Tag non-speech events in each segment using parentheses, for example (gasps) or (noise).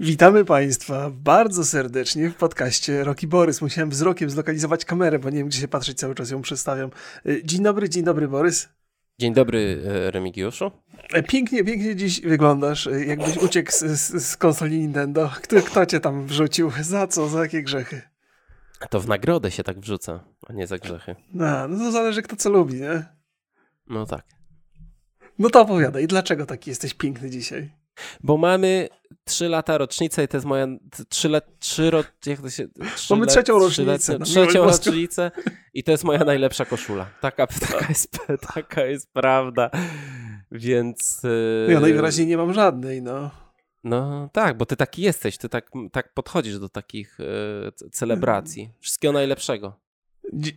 Witamy Państwa bardzo serdecznie w podcaście Roki Borys. Musiałem wzrokiem zlokalizować kamerę, bo nie wiem, gdzie się patrzeć, cały czas ją przestawiam. Y, dzień dobry, dzień dobry, Borys. Dzień dobry, e, Remigiuszu. E, pięknie, pięknie dziś wyglądasz, jakbyś uciekł z, z, z konsoli Nintendo. Kto, kto cię tam wrzucił? Za co? Za jakie grzechy? To w nagrodę się tak wrzuca, a nie za grzechy. No, no to zależy, kto co lubi, nie? No tak. No to opowiadaj, dlaczego taki jesteś piękny dzisiaj? Bo mamy 3 lata rocznicę i to jest moja 3 lat, 3 ro, jak to się... Mamy trzecią rocznicę. No, trzecią rocznicę i to jest moja najlepsza koszula. Taka, (laughs) taka, jest, taka jest prawda. Więc... Ja najwyraźniej nie mam żadnej, no. No tak, bo ty taki jesteś, ty tak, tak podchodzisz do takich e, celebracji. Wszystkiego najlepszego.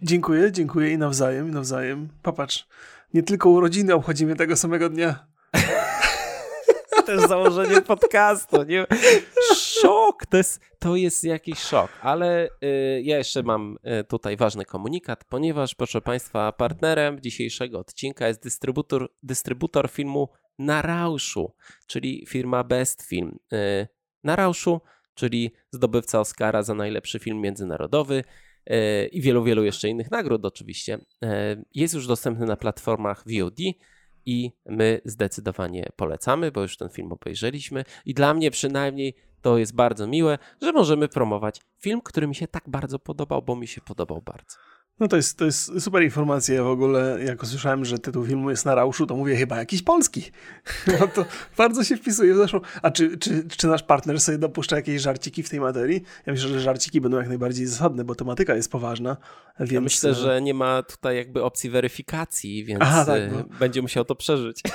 dziękuję, dziękuję i nawzajem, i nawzajem. Popatrz, nie tylko urodziny obchodzimy tego samego dnia. Jest założenie podcastu. Nie? Szok, to jest, to jest jakiś szok. Ale y, ja jeszcze mam y, tutaj ważny komunikat, ponieważ, proszę Państwa, partnerem dzisiejszego odcinka jest dystrybutor, dystrybutor filmu Na Rauszu, czyli firma Best Film. Y, na Rauszu, czyli zdobywca Oscara za najlepszy film międzynarodowy y, i wielu, wielu jeszcze innych nagród oczywiście. Y, jest już dostępny na platformach VOD i my zdecydowanie polecamy, bo już ten film obejrzeliśmy i dla mnie przynajmniej to jest bardzo miłe, że możemy promować film, który mi się tak bardzo podobał, bo mi się podobał bardzo. No to jest, to jest super informacja. W ogóle, jak usłyszałem, że tytuł filmu jest na rauszu, to mówię chyba jakiś polski. (laughs) No to bardzo się wpisuje w zeszłą. A czy, czy, czy nasz partner sobie dopuszcza jakieś żarciki w tej materii? Ja myślę, że żarciki będą jak najbardziej zasadne, bo tematyka jest poważna. Więc... Ja myślę, że nie ma tutaj jakby opcji weryfikacji, więc Aha, tak, bo... będzie musiał to przeżyć. (laughs)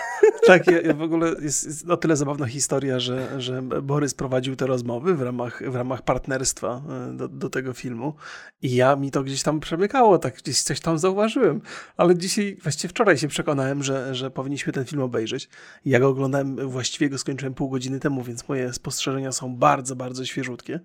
Tak, ja, ja w ogóle jest, jest o tyle zabawna historia, że, że Borys prowadził te rozmowy w ramach, w ramach partnerstwa e, do, do tego filmu i ja mi to gdzieś tam przemykało tak gdzieś coś tam zauważyłem. Ale dzisiaj, właściwie wczoraj się przekonałem, że, że powinniśmy ten film obejrzeć. Ja go oglądałem, właściwie go skończyłem pół godziny temu, więc moje spostrzeżenia są bardzo, bardzo świeżutkie.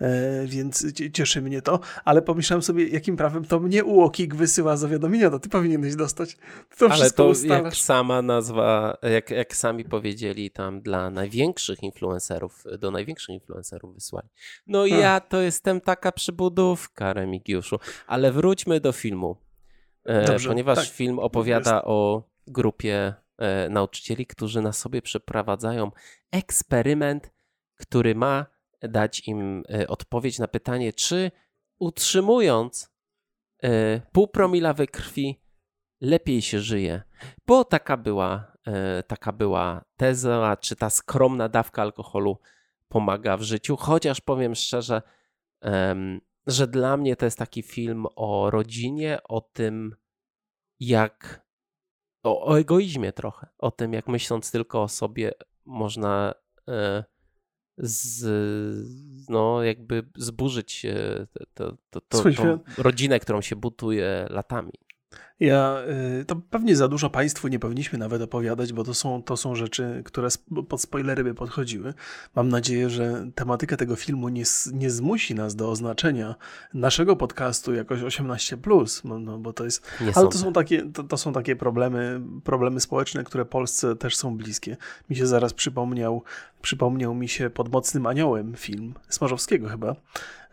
E, więc cieszy mnie to, ale pomyślałem sobie, jakim prawem to mnie UOKiK wysyła zawiadomienia, to ty powinieneś dostać. To ale to ustalasz. jak sama nazwa, jak, jak sami powiedzieli tam dla największych influencerów, do największych influencerów wysłali. No A. ja to jestem taka przybudówka, Remigiuszu, ale wróćmy do filmu, e, Dobrze, ponieważ tak, film opowiada o grupie e, nauczycieli, którzy na sobie przeprowadzają eksperyment, który ma dać im e, odpowiedź na pytanie, czy utrzymując e, pół promila we krwi lepiej się żyje. Bo taka była, e, taka była teza, czy ta skromna dawka alkoholu pomaga w życiu. Chociaż powiem szczerze, że dla mnie to jest taki film o rodzinie, o tym, jak. o, o egoizmie trochę. O tym, jak myśląc tylko o sobie, można z, no, jakby zburzyć to, to, to, tą rodzinę, którą się butuje latami. Ja, y, to pewnie za dużo Państwu nie powinniśmy nawet opowiadać, bo to są, to są rzeczy, które pod spoilery by podchodziły. Mam nadzieję, że tematyka tego filmu nie, nie zmusi nas do oznaczenia naszego podcastu jakoś 18+, no, no bo to jest... Nie ale to są, takie, to, to, są takie problemy, problemy społeczne, które Polsce też są bliskie. Mi się zaraz przypomniał, przypomniał mi się Pod mocnym aniołem film, Smarzowskiego chyba,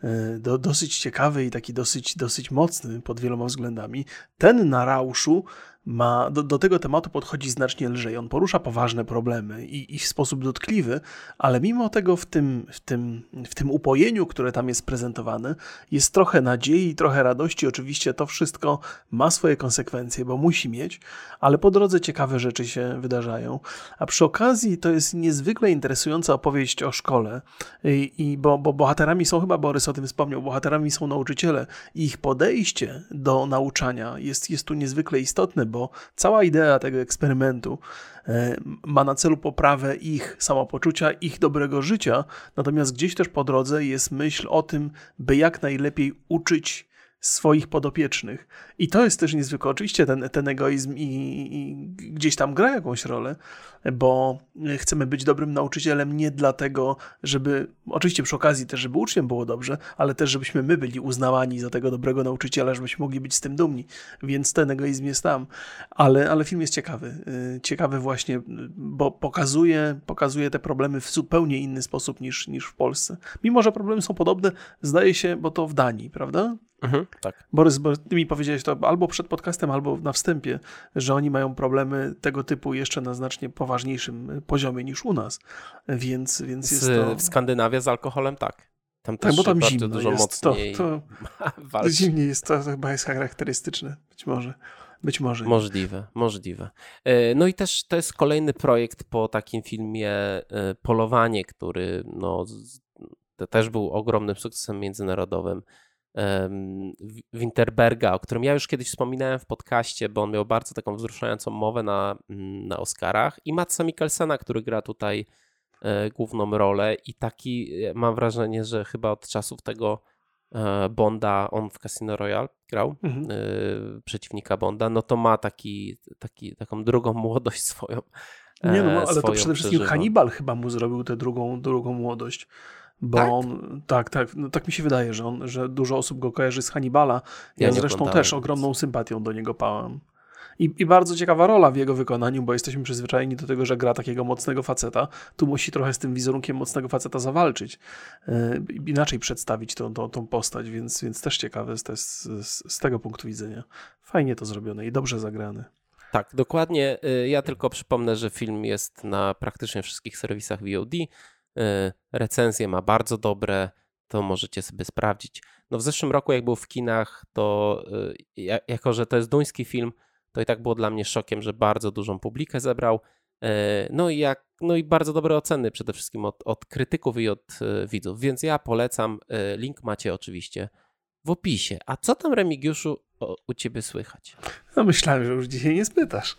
E, do, dosyć ciekawy i taki dosyć, dosyć mocny pod wieloma względami. Ten na rauszu ma, do, do, tego tematu podchodzi znacznie lżej. On porusza poważne problemy i, i, w sposób dotkliwy, ale mimo tego w tym, w, tym, w tym upojeniu, które tam jest prezentowane, jest trochę nadziei, trochę radości. Oczywiście to wszystko ma swoje konsekwencje, bo musi mieć, ale po drodze ciekawe rzeczy się wydarzają. A przy okazji to jest niezwykle interesująca opowieść o szkole, i, i bo, bo bohaterami są, chyba Borys o tym wspomniał, bohaterami są nauczyciele i ich podejście do nauczania jest, jest tu niezwykle istotne, bo cała idea tego eksperymentu e, ma na celu poprawę ich samopoczucia, ich dobrego życia, natomiast gdzieś też po drodze jest myśl o tym, by jak najlepiej uczyć swoich podopiecznych. I to jest też niezwykłe. Oczywiście ten, ten egoizm i, i gdzieś tam gra jakąś rolę, bo chcemy być dobrym nauczycielem nie dlatego, żeby, oczywiście przy okazji też, żeby uczniom było dobrze, ale też, żebyśmy my byli uznawani za tego dobrego nauczyciela, żebyśmy mogli być z tym dumni. Więc ten egoizm jest tam. Ale, ale film jest ciekawy. Y, ciekawy właśnie, bo pokazuje, pokazuje te problemy w zupełnie inny sposób niż, niż w Polsce. Mimo, że problemy są podobne, zdaje się, bo to w Danii, prawda? Mhm, tak. Borys, bo ty mi powiedziałeś to albo przed podcastem, albo na wstępie, że oni mają problemy tego typu jeszcze na znacznie poważniejszym poziomie niż u nas, więc, więc jest to... W Skandynawii z alkoholem tak. Tam tak, też bo tam zimno dużo jest. mocniej to, (laughs) to Zimniej jest, to chyba jest charakterystyczne, być może. Być może. Możliwe, możliwe. E, no i też to jest kolejny projekt po takim filmie e, Polowanie, który no, też był ogromnym sukcesem międzynarodowym. Winterberga, o którym ja już kiedyś wspominałem w podcaście, bo on miał bardzo taką wzruszającą mowę na, mm, na Oscarach i Matsa Mikkelsena, który gra tutaj e, główną rolę i taki e, mam wrażenie, że chyba od czasów tego e, Bonda, on w Casino Royale grał, mhm. przeciwnika Bonda, no to ma taki, taki, taką drugą (laughs) młodość swoją. Nie no, ale to przede wszystkim Hannibal chyba mu zrobił tę drugą, drugą młodość. Bo tak? on, tak, tak, no tak mi się wydaje, że, on, że dużo osób go kojarzy z Hannibala. Ja, ja zresztą też ogromną sympatią do niego pałam. I, I, bardzo ciekawa rola w jego wykonaniu, bo jesteśmy przyzwyczajeni do tego, że gra takiego mocnego faceta. Tu musi trochę z tym wizerunkiem mocnego faceta zawalczyć. Yy, inaczej przedstawić tą, tą, tą postać, więc, więc też ciekawe z, z, z tego punktu widzenia. Fajnie to zrobione i dobrze zagrane. Tak, dokładnie. Y, ja tylko przypomnę, że film jest na praktycznie wszystkich serwisach VOD. Y, recenzje ma bardzo dobre, to możecie sobie sprawdzić. No w zeszłym roku, jak był w kinach, to y, jako, że to jest duński film, to i tak było dla mnie szokiem, że bardzo dużą publikę zebrał. Y, no i, jak, no i bardzo dobre oceny przede wszystkim od, od krytyków i od widzów, więc ja polecam. Link macie oczywiście w opisie. A co tam, Remigiuszu, u ciebie słychać? No myślałem, że już dzisiaj nie spytasz.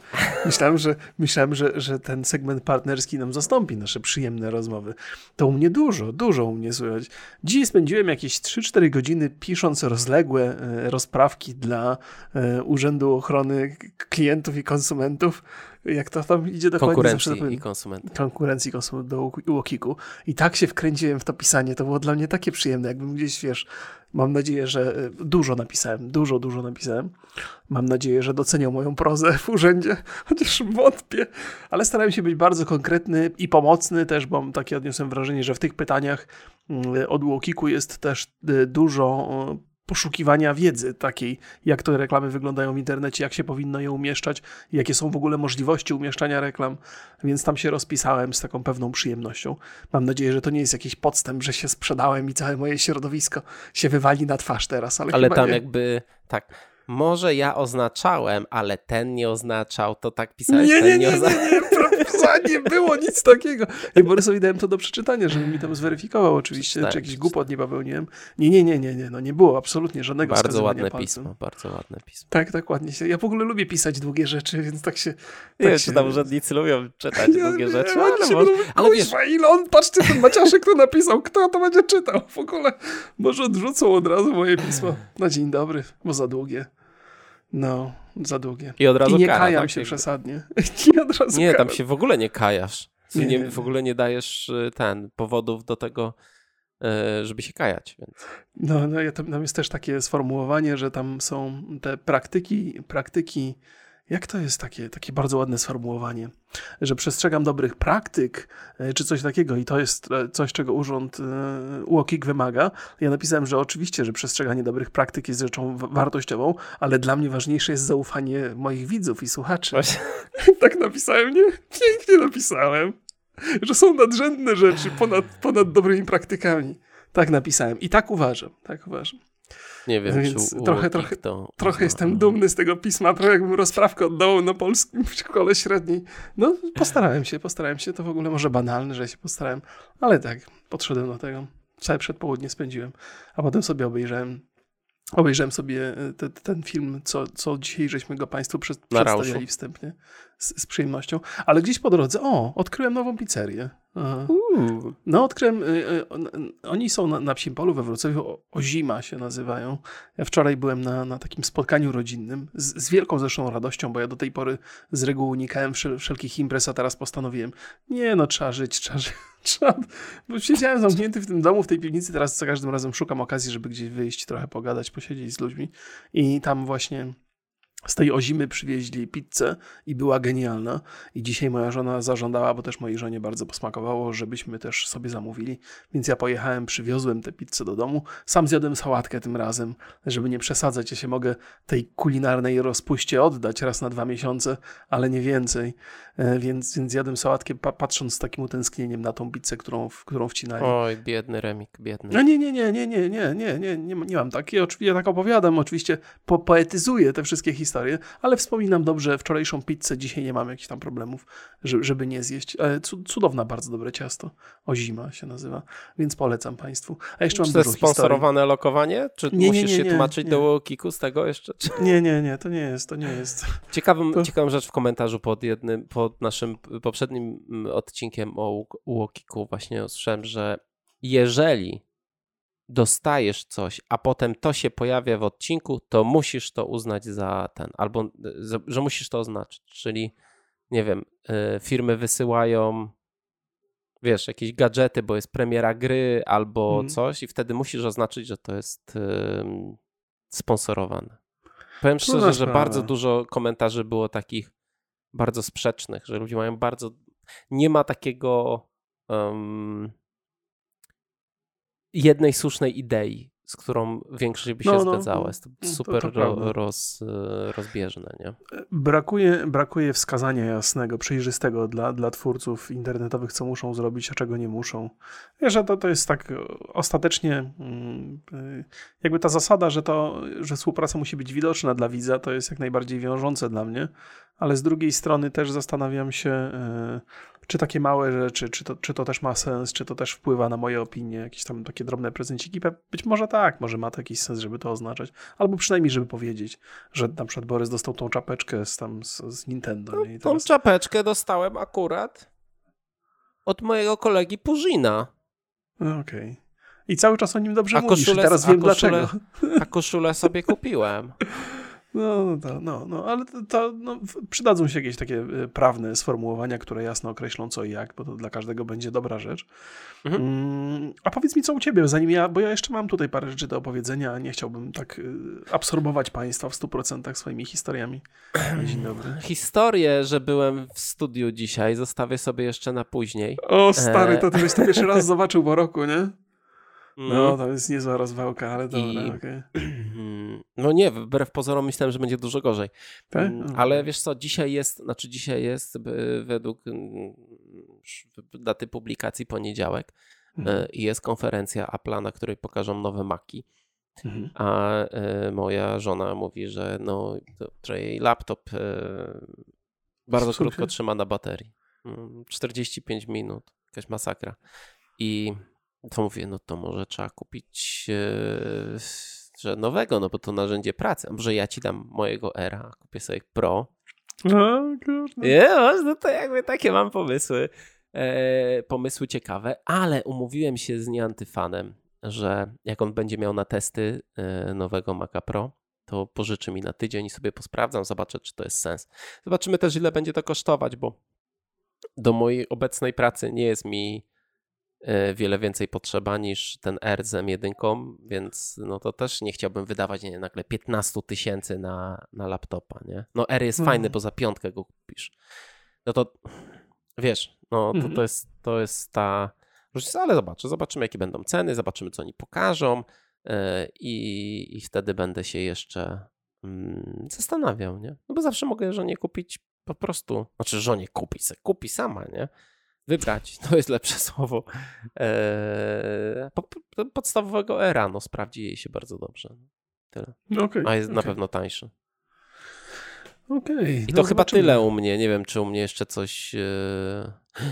Myślałem, że, myślałem że, że ten segment partnerski nam zastąpi nasze przyjemne rozmowy. To u mnie dużo, dużo u mnie słychać. Dziś spędziłem jakieś 3-4 godziny pisząc rozległe e, rozprawki dla e, Urzędu Ochrony Klientów i Konsumentów jak to tam idzie dokładnie. Konkurencji zawsze, i konsumentów. Konkurencji konsumentów do Łokiku. I tak się wkręciłem w to pisanie, to było dla mnie takie przyjemne, jakbym gdzieś, wiesz, mam nadzieję, że e, dużo napisałem, dużo, dużo napisałem. Mam nadzieję, że docenią moją prozę w urzędzie, (laughs) chociaż wątpię, ale starałem się być bardzo konkretny i pomocny też, bo takie odniosłem wrażenie, że w tych pytaniach mm, od Łokiku jest też e, dużo poszukiwania wiedzy takiej, jak te reklamy wyglądają w internecie, jak się powinno je umieszczać, jakie są w ogóle możliwości umieszczania reklam, więc tam się rozpisałem z taką pewną przyjemnością. Mam nadzieję, że to nie jest jakiś podstęp, że się sprzedałem i całe moje środowisko się wywali na twarz teraz, ale, ale tam nie. jakby tak może ja oznaczałem, ale ten nie oznaczał, to tak pisałeś, nie, nie, nie, nie, nie, nie, nie było nic takiego. I Borysowi dałem to do przeczytania, żeby mi tam zweryfikował oczywiście, czy jakiś głupot nie popełniłem. Nie, nie, nie, nie, nie, no nie było absolutnie żadnego Bardzo ładne palcem. pismo, bardzo ładne pismo. Tak, tak, ładnie się. Ja w ogóle lubię pisać długie rzeczy, więc tak się... Tak nie, się... czy tam urzędnicy lubią czytać nie, długie nie, rzeczy, ale, może, ale wiesz... ile on, patrzcie, ten Maciaszek kto napisał, kto to będzie czytał w ogóle. Może odrzucą od razu moje pismo na dzień dobry, bo za długie. No, za długie. I od razu I nie kara, kajam tak? się przesadnie. (laughs) Nie, od razu nie tam się w ogóle nie kajasz. Nie, nie, w ogóle nie dajesz y, ten powodów do tego, y, żeby się kajać. Więc. No, no ja tam, tam jest też takie sformułowanie, że tam są te praktyki, praktyki jak to jest takie, takie bardzo ładne sformułowanie, że przestrzegam dobrych praktyk, e, czy coś takiego i to jest e, coś, czego urząd e, UOKiK wymaga. Ja napisałem, że oczywiście, że przestrzeganie dobrych praktyk jest rzeczą wartościową, ale dla mnie ważniejsze jest zaufanie moich widzów i słuchaczy. Właśnie. (laughs) tak napisałem, nie? Pięknie napisałem, że są nadrzędne rzeczy ponad, ponad dobrymi praktykami. Tak napisałem i tak uważam, tak uważam. Nie wiem, Więc czy trochę, trochę, to... trochę jestem dumny z tego pisma, trochę jakbym rozprawkę oddawał na polskim w szkole średniej. No, postarałem się, postarałem się. To w ogóle może banalne, że się postarałem, ale tak, podszedłem do tego. Całe przedpołudnie spędziłem, a potem sobie obejrzałem Obejrzałem sobie e, te, ten film, co, co dzisiaj żeśmy go Państwu przed, przedstawiali wstępnie z, z, przyjemnością. Ale gdzieś po drodze, o, odkryłem nową pizzerię. No, odkryłem, y, y, oni są na, na Psim Polu we Wrocławiu, Ozima się nazywają. Ja wczoraj byłem na, na takim spotkaniu rodzinnym, z, z, wielką zresztą radością, bo ja do tej pory z reguły unikałem wszel, wszelkich imprez, a teraz postanowiłem, nie no, trzeba żyć, trzeba żyć. (laughs) Trzeba, bo siedziałem zamknięty w tym domu, w tej piwnicy, teraz za każdym razem szukam okazji, żeby gdzieś wyjść, trochę pogadać, posiedzieć z ludźmi. I tam właśnie z tej ozimy przywieźli pizzę i była genialna. I dzisiaj moja żona zażądała, bo też mojej żonie bardzo posmakowało, żebyśmy też sobie zamówili. Więc ja pojechałem, przywiozłem tę pizzę do domu. Sam zjadłem sałatkę tym razem, żeby nie przesadzać. Ja się mogę tej kulinarnej rozpuście oddać raz na dwa miesiące, ale nie więcej. E, więc, więc zjadłem sałatkę, patrząc z takim utęsknieniem na tą pizzę, którą, którą wcinali. Oj, biedny Remik, biedny. No nie, nie, nie, nie, nie, nie, nie, nie, nie, nie mam takiej. Oczywiście ja tak opowiadam, oczywiście po, poetyzuję te wszystkie historie, ale wspominam dobrze wczorajszą pizzę, dzisiaj nie mam jakichś tam problemów, żeby nie zjeść. E, cudowna, bardzo dobre ciasto. O zima się nazywa, więc polecam Państwu. A jeszcze Czy mam to jest sponsorowane lokowanie? Czy nie, musisz nie, nie, się tłumaczyć do Kiku z tego jeszcze? Nie, nie, nie, to nie jest, to nie jest. Ciekawą, to... ciekawą rzecz w komentarzu pod jednym, pod naszym poprzednim mm, odcinkiem o Łokiku właśnie usłyszałem, że jeżeli dostajesz coś, a potem to się pojawia w odcinku, to musisz to uznać za ten, albo że musisz to oznaczyć. Czyli, nie wiem, y, firmy wysyłają, wiesz, jakieś gadżety, bo jest premiera gry albo mm. coś, i wtedy musisz oznaczyć, że to jest sponsorowane. Powiem szczerze, że bardzo dużo komentarzy było takich bardzo sprzecznych, że ludzie mają bardzo. Nie ma takiego. Um, jednej słusznej idei, z którą większość by się no, no, zgadzała. Jest to super to, to ro, roz, rozbieżne. Nie? Brakuje, brakuje wskazania jasnego, przejrzystego dla, dla twórców internetowych, co muszą zrobić, a czego nie muszą. Wiesz, że to, to jest tak ostatecznie mm, jakby ta zasada, że, to, że współpraca musi być widoczna dla widza, to jest jak najbardziej wiążące dla mnie, ale z drugiej strony też zastanawiam się, e, czy takie małe rzeczy, czy to, czy to też ma sens, czy to też wpływa na moje opinie, jakieś tam takie drobne prezenciki. Być może tak, może ma to jakiś sens, żeby to oznaczać, albo przynajmniej, żeby powiedzieć, że na przykład Borys dostał tą czapeczkę z, tam, z, z Nintendo. No, teraz... Tą czapeczkę dostałem akurat od mojego kolegi Purzina. Okej. Okay. I cały czas o nim dobrze a mówisz, koszulę, teraz wiem koszulę, dlaczego. A koszulę sobie kupiłem. (laughs) No, no, no, no ale to, to no, przydadzą się jakieś takie e, prawne sformułowania, które jasno określą co i jak, bo to dla każdego będzie dobra rzecz. Mhm. Mm, a powiedz mi, co u ciebie, zanim ja, bo ja jeszcze mam tutaj parę rzeczy do opowiedzenia, a nie chciałbym tak e, absorbować państwa w 100% swoimi historiami. (clears throat) Dzień dobry. Historię, że byłem w studiu dzisiaj, zostawię sobie jeszcze na później. O, stary, to ty byś to pierwszy raz (laughs) zobaczył po roku, nie? No, mm. to jest niezła rozwałka, ale dobra, I... okay. (clears throat) No nie, wbrew pozorom myślałem, że będzie dużo gorzej. Tak? Mm, ale wiesz co, dzisiaj jest, znaczy dzisiaj jest według mm, daty publikacji poniedziałek mhm. E, i jest konferencja Apple'a, na której pokażą nowe Maki. Mhm. A e, moja żona mówi, że no, że jej laptop bardzo Słuchaj. krótko trzyma na baterii. 45 minut, jakaś masakra. I to mówię, no to może trzeba kupić e, że nowego, no bo to narzędzie pracy. Może ja ci dam mojego era, kupię sobie Pro. No, Nie, no to jakby takie mam pomysły. E, pomysły ciekawe, ale umówiłem się z nieantyfanem, że jak on będzie miał na testy e, nowego Maca Pro, to pożyczy mi na tydzień i sobie posprawdzam, zobaczę, czy to jest sens. Zobaczymy też, ile będzie to kosztować, bo do mojej obecnej pracy nie jest mi wiele więcej potrzeba niż ten R z M1, więc no to też nie chciałbym wydawać nie, nagle 15 tysięcy na, na laptopa, nie? No R jest fajny, mhm. bo za piątkę go kupisz. No to wiesz, no to, mhm. to, jest, to jest ta różnica, ale zobaczę, zobaczymy jakie będą ceny, zobaczymy co oni pokażą yy, i, i wtedy będę się jeszcze yy, zastanawiał, nie? No bo zawsze mogę żonie kupić po prostu, znaczy żonie kupić, se kupi sama, nie? Wybrać, (laughs) to jest lepsze słowo, eee, podstawowego era, no sprawdzi jej się bardzo dobrze. Tyle. Okay, A jest okay. na pewno tańszy. Okay, I to no chyba tyle u mnie. Nie wiem, czy u mnie jeszcze coś. E... (gasps)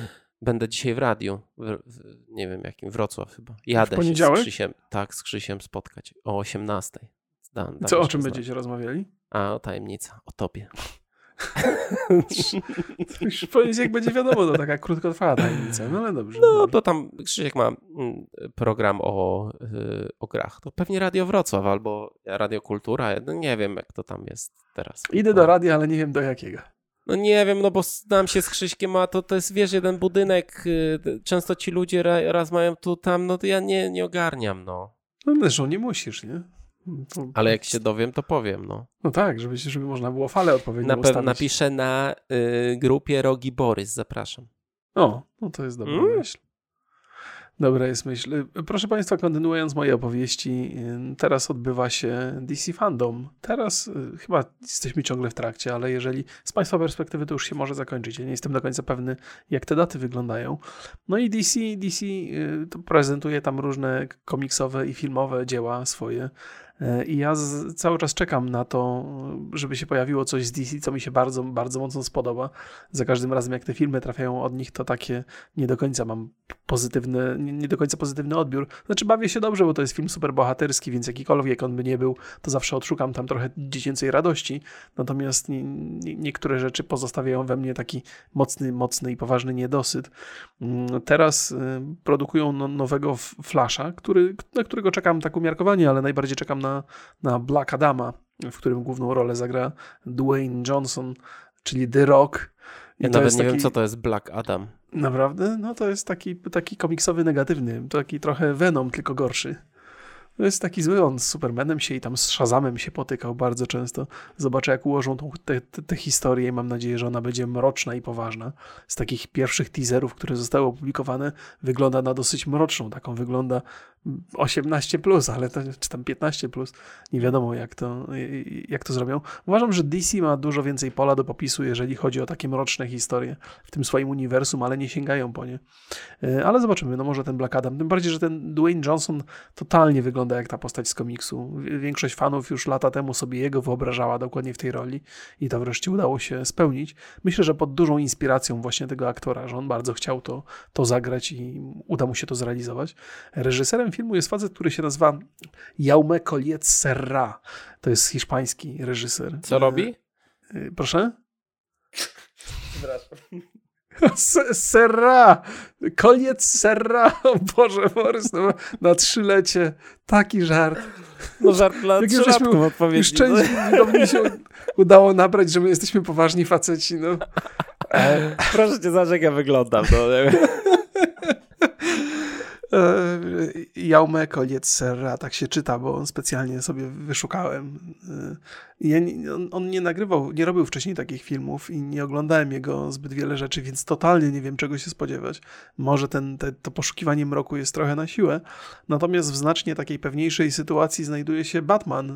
Będę dzisiaj w radiu. W, w, nie wiem jakim, Wrocław chyba. Jadę w się z Krzysiem, tak, z Krzysiem spotkać o 18. Da, Co, o czym będziecie rozmawiali? A, o tajemnica, o tobie. Już poniedziałek będzie wiadomo, to taka krótkotrwała tajemnica, no ale dobrze. No, dobrze. to tam Krzysiek ma mm, program o, y, o grach. To pewnie Radio Wrocław albo Radio Kultura. No nie wiem, jak to tam jest teraz. Idę do radia, ale nie wiem do jakiego. No nie wiem, no bo znam się z Krzyśkiem, a to, to jest, wiesz, jeden budynek, y, często ci ludzie raz mają tu, tam, no to ja nie, nie ogarniam, no. No zresztą nie musisz, nie? To... Ale jak się dowiem, to powiem, no. No tak, żeby, żeby można było falę odpowiednio na ustawić. Napiszę na y, grupie Rogi Borys, zapraszam. O, no to jest dobra mm. myśl. Dobra jest myśl. Proszę Państwa, kontynuując moje opowieści, teraz odbywa się DC Fandom. Teraz y, chyba jesteśmy ciągle w trakcie, ale jeżeli z Państwa perspektywy to już się może zakończyć. Ja nie jestem do końca pewny, jak te daty wyglądają. No i DC, DC y, prezentuje tam różne komiksowe i filmowe dzieła swoje. E, I ja z, cały czas czekam na to, żeby się pojawiło coś z DC, co mi się bardzo, bardzo mocno spodoba. Za każdym razem, jak te filmy trafiają od nich, to takie nie do końca mam pozytywny, nie, nie do końca pozytywny odbiór. Znaczy, bawię się dobrze, bo to jest film super bohaterski, więc jakikolwiek on by nie był, to zawsze odszukam tam trochę dziecięcej radości. Natomiast nie, nie, niektóre rzeczy pozostawiają we mnie taki mocny, mocny i poważny niedosyt. Mm, teraz y, produkują no, nowego Flasha, który, na którego czekam tak umiarkowanie, ale najbardziej czekam na, na Black Adama, w którym główną rolę zagra Dwayne Johnson, czyli The Rock. I ja nawet nie taki... wiem, co to jest Black Adam. Naprawdę? No to jest taki, taki komiksowy negatywny, taki trochę Venom, tylko gorszy. To jest taki zły, on z Supermanem się i tam z Shazamem się potykał bardzo często. Zobaczę, jak ułożą tą, te, te, te historię i mam nadzieję, że ona będzie mroczna i poważna. Z takich pierwszych teaserów, które zostały opublikowane, wygląda na dosyć mroczną. Taką wygląda 18, plus, ale to, czy tam 15, plus, nie wiadomo jak to, jak to zrobią. Uważam, że DC ma dużo więcej pola do popisu, jeżeli chodzi o takie mroczne historie w tym swoim uniwersum, ale nie sięgają po nie. E, ale zobaczymy, no może ten Black Adam. Tym bardziej, że ten Dwayne Johnson totalnie wygląda jak ta postać z komiksu. Większość fanów już lata temu sobie jego wyobrażała dokładnie w tej roli i to wreszcie udało się spełnić. Myślę, że pod dużą inspiracją właśnie tego aktora, że on bardzo chciał to, to zagrać i uda mu się to zrealizować. Reżyserem filmu jest facet, który się nazywa Jaume Colliet Serra. To jest hiszpański reżyser. Co robi? E, e, proszę? Przepraszam. Serra! Koniec Serra! O Boże, Borys, no, na trzylecie. Taki żart. No żart dla Jak odpowiedzi. Już część no. się udało nabrać, że my jesteśmy poważni faceci. No. E, proszę cię, zobacz jak ja wyglądam. No. E, Jaume Koliec Serra, tak się czyta, bo on specjalnie sobie wyszukałem. Ja, on, on, nie nagrywał, nie robił wcześniej takich filmów i nie oglądałem jego zbyt wiele rzeczy, więc totalnie nie wiem, czego się spodziewać. Może ten, te, to poszukiwanie mroku jest trochę na siłę, natomiast w znacznie takiej pewniejszej sytuacji znajduje się Batman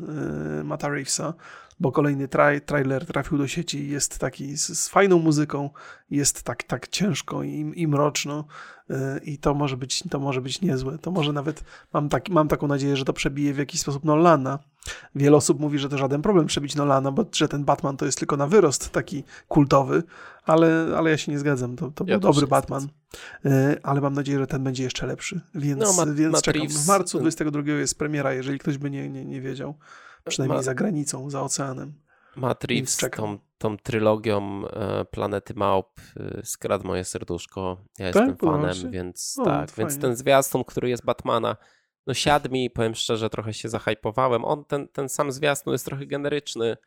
y, Mata Reevesa, bo kolejny tra trailer trafił do sieci i jest taki z, z, fajną muzyką, jest tak, tak ciężko i, i mroczno y, i to może, być, to może być niezłe. To może nawet, mam, tak, mam taką nadzieję, że to przebije w jakiś sposób Nolana. Wiele osób mówi, że to żaden problem przebić Nolana, bo że ten Batman to jest tylko na wyrost taki kultowy, ale, ale ja się nie zgadzam. To, to ja był dobry Batman. Y, ale mam nadzieję, że ten będzie jeszcze lepszy. Więc, no, ma, więc czekam. W marcu 22 jest premiera, jeżeli ktoś by nie, nie, nie wiedział. Przynajmniej ma... za granicą, za oceanem. Matt Reeves tą, tą trylogią e, Planety Małp e, skradł moje serduszko. Ja tak? jestem fanem, więc o, tak. Więc ten zwiastun, który jest Batmana, no siadł mi, powiem szczerze, trochę się zahajpowałem. On, ten, ten sam zwiastun jest trochę generyczny,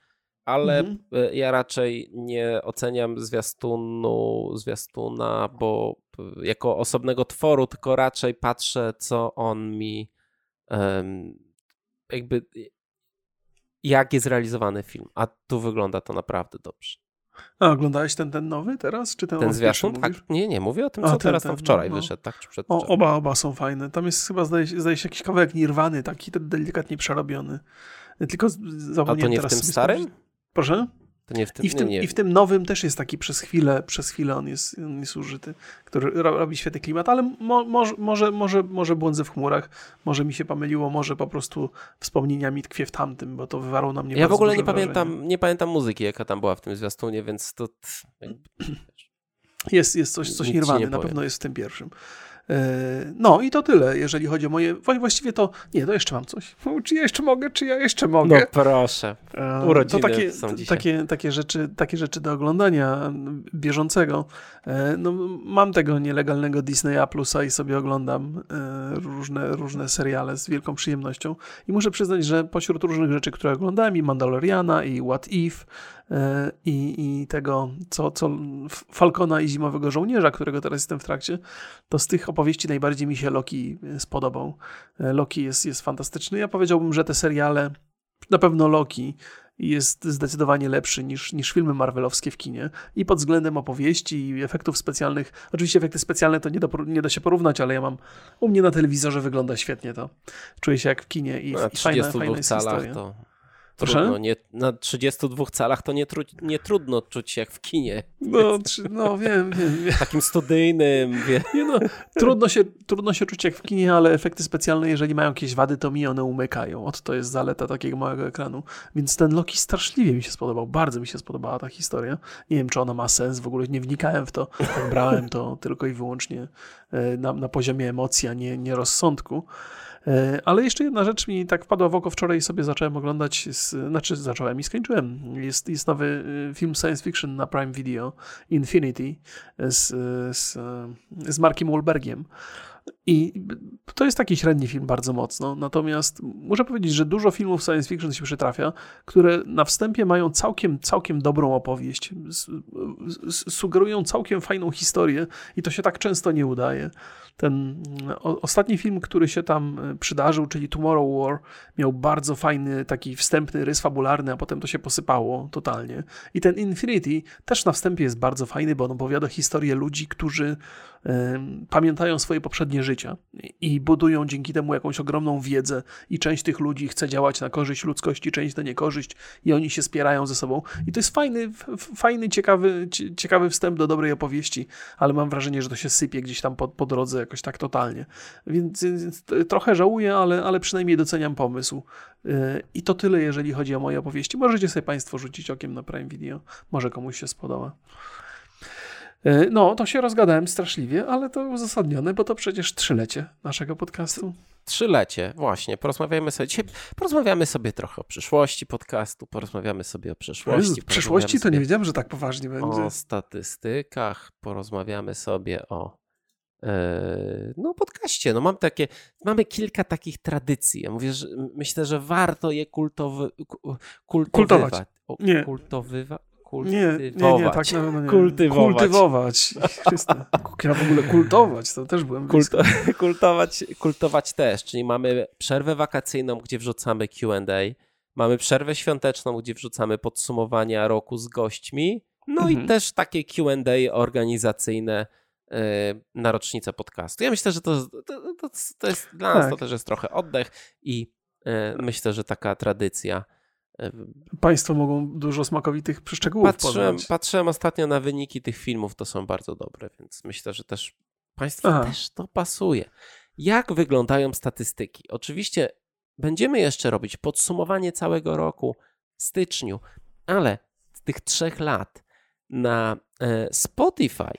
ale mhm. E, ja raczej nie oceniam zwiastunu, zwiastuna, bo jako osobnego tworu, tylko raczej patrzę, co on mi jakby jak jest realizowany film, a tu wygląda to naprawdę dobrze. A oglądałeś ten, ten nowy teraz? Czy ten, ten zwiastun? Tak, nie, nie, mówię o tym, co a, ten, teraz ten, tam wczoraj no, no. wyszedł, tak? Czy przed o, oba, oba są fajne. Tam jest chyba, zdaje, zdaje się, jakiś kawałek nirwany, taki delikatnie przerobiony. Tylko A to nie w tym starym? Proszę? To nie w tym, I, w tym, nie, nie. I w tym nowym też jest taki przez chwilę, przez chwilę on jest, on jest użyty, który robi świetny klimat, ale mo, może, może, może, może błądzę w chmurach, może mi się pomyliło, może po prostu wspomnieniami tkwie w tamtym, bo to wywarło na mnie Ja w ogóle nie pamiętam, nie pamiętam muzyki, jaka tam była w tym zwiastunie, więc to... Jest, jest coś, coś nierwane, na pewno jest w tym pierwszym. No i to tyle, jeżeli chodzi o moje. Właściwie to. Nie, to jeszcze mam coś. Czy ja jeszcze mogę, czy ja jeszcze mogę? No proszę. Urodziny to takie, takie, takie, rzeczy, takie rzeczy do oglądania bieżącego. No, mam tego nielegalnego Disneya Plusa i sobie oglądam różne, różne seriale z wielką przyjemnością. I muszę przyznać, że pośród różnych rzeczy, które oglądałem, i Mandaloriana, i What If, i, i tego, co, co Falcona i Zimowego Żołnierza, którego teraz jestem w trakcie, to z tych opowieści najbardziej mi się Loki spodobał. Loki jest, jest fantastyczny. Ja powiedziałbym, że te seriale, na pewno Loki, jest zdecydowanie lepszy niż, niż filmy marvelowskie w kinie i pod względem opowieści i efektów specjalnych. Oczywiście efekty specjalne to nie, do, nie da się porównać, ale ja mam u mnie na telewizorze wygląda świetnie to. Czuję się jak w kinie i, i fajna, fajna jest historia. To Trudno, nie, na 32 calach to nie, tru, nie trudno czuć się jak w kinie. No, czy, no wiem, wiem, wiem. Takim studyjnym. Wie. Nie no, trudno, się, trudno się czuć jak w kinie, ale efekty specjalne, jeżeli mają jakieś wady, to mi one umykają. Oto to jest zaleta takiego małego ekranu. Więc ten Loki straszliwie mi się spodobał. Bardzo mi się spodobała ta historia. Nie wiem, czy ona ma sens, w ogóle nie wnikałem w to. Tak brałem to tylko i wyłącznie e, na, na poziomie emocji, a nie, nie rozsądku. E, ale jeszcze jedna rzecz mi tak wpadła w oko wczoraj sobie zacząłem oglądać, z, znaczy zacząłem i skończyłem. Jest, jest nowy e, film science fiction na Prime Video, Infinity, z, z, z Markiem Wahlbergiem. I to jest taki średni film bardzo mocno. Natomiast muszę powiedzieć, że dużo filmów science fiction się przytrafia, które na wstępie mają całkiem, całkiem dobrą opowieść. Sugerują całkiem fajną historię i to się tak często nie udaje. Ten ostatni film, który się tam e, przydarzył, czyli Tomorrow War, miał bardzo fajny, taki wstępny rys fabularny, a potem to się posypało totalnie. I ten Infinity też na wstępie jest bardzo fajny, bo on opowiada historię ludzi, którzy pamiętają swoje poprzednie życia i budują dzięki temu jakąś ogromną wiedzę i część tych ludzi chce działać na korzyść ludzkości, część na niekorzyść i oni się spierają ze sobą. I to jest fajny, fajny ciekawy, ciekawy wstęp do dobrej opowieści, ale mam wrażenie, że to się sypie gdzieś tam po, po drodze jakoś tak totalnie. Więc, więc trochę żałuję, ale, ale przynajmniej doceniam pomysł. Y, I to tyle, jeżeli chodzi o moje opowieści. Możecie sobie Państwo rzucić okiem na Prime Video. Może komuś się spodoba. E, no, to się rozgadałem straszliwie, ale to uzasadnione, bo to przecież trzylecie naszego podcastu. Trzylecie, właśnie. Porozmawiamy sobie dzisiaj, porozmawiamy sobie trochę o przyszłości podcastu, porozmawiamy sobie o przeszłości. W przyszłości to nie wiedziałem, że tak poważnie będzie. O statystykach, porozmawiamy sobie o no podcaście. No mam takie, mamy kilka takich tradycji. Ja mówię, że myślę, że warto je kultowy, kultowywać. Kultować. Nie. Kultowywać kultywować. Nie, nie, nie tak no, no, nie. Kultywować. Kultywować. Ja w ogóle kultować, to też byłem Kult, (laughs) kultować, kultować też, czyli mamy przerwę wakacyjną, gdzie wrzucamy Q&A, mamy przerwę świąteczną, gdzie wrzucamy podsumowania roku z gośćmi, no mhm. i też takie Q&A organizacyjne na rocznicę podcastu. Ja myślę, że to, to, to, to jest dla nas to tak. też jest trochę oddech i yy, myślę, że taka tradycja Państwo mogą dużo smakowitych szczegółów patrzyłem, poznać. Patrzyłem ostatnio na wyniki tych filmów, to są bardzo dobre, więc myślę, że też Państwu też to pasuje. Jak wyglądają statystyki? Oczywiście będziemy jeszcze robić podsumowanie całego roku w styczniu, ale z tych trzech lat na e, Spotify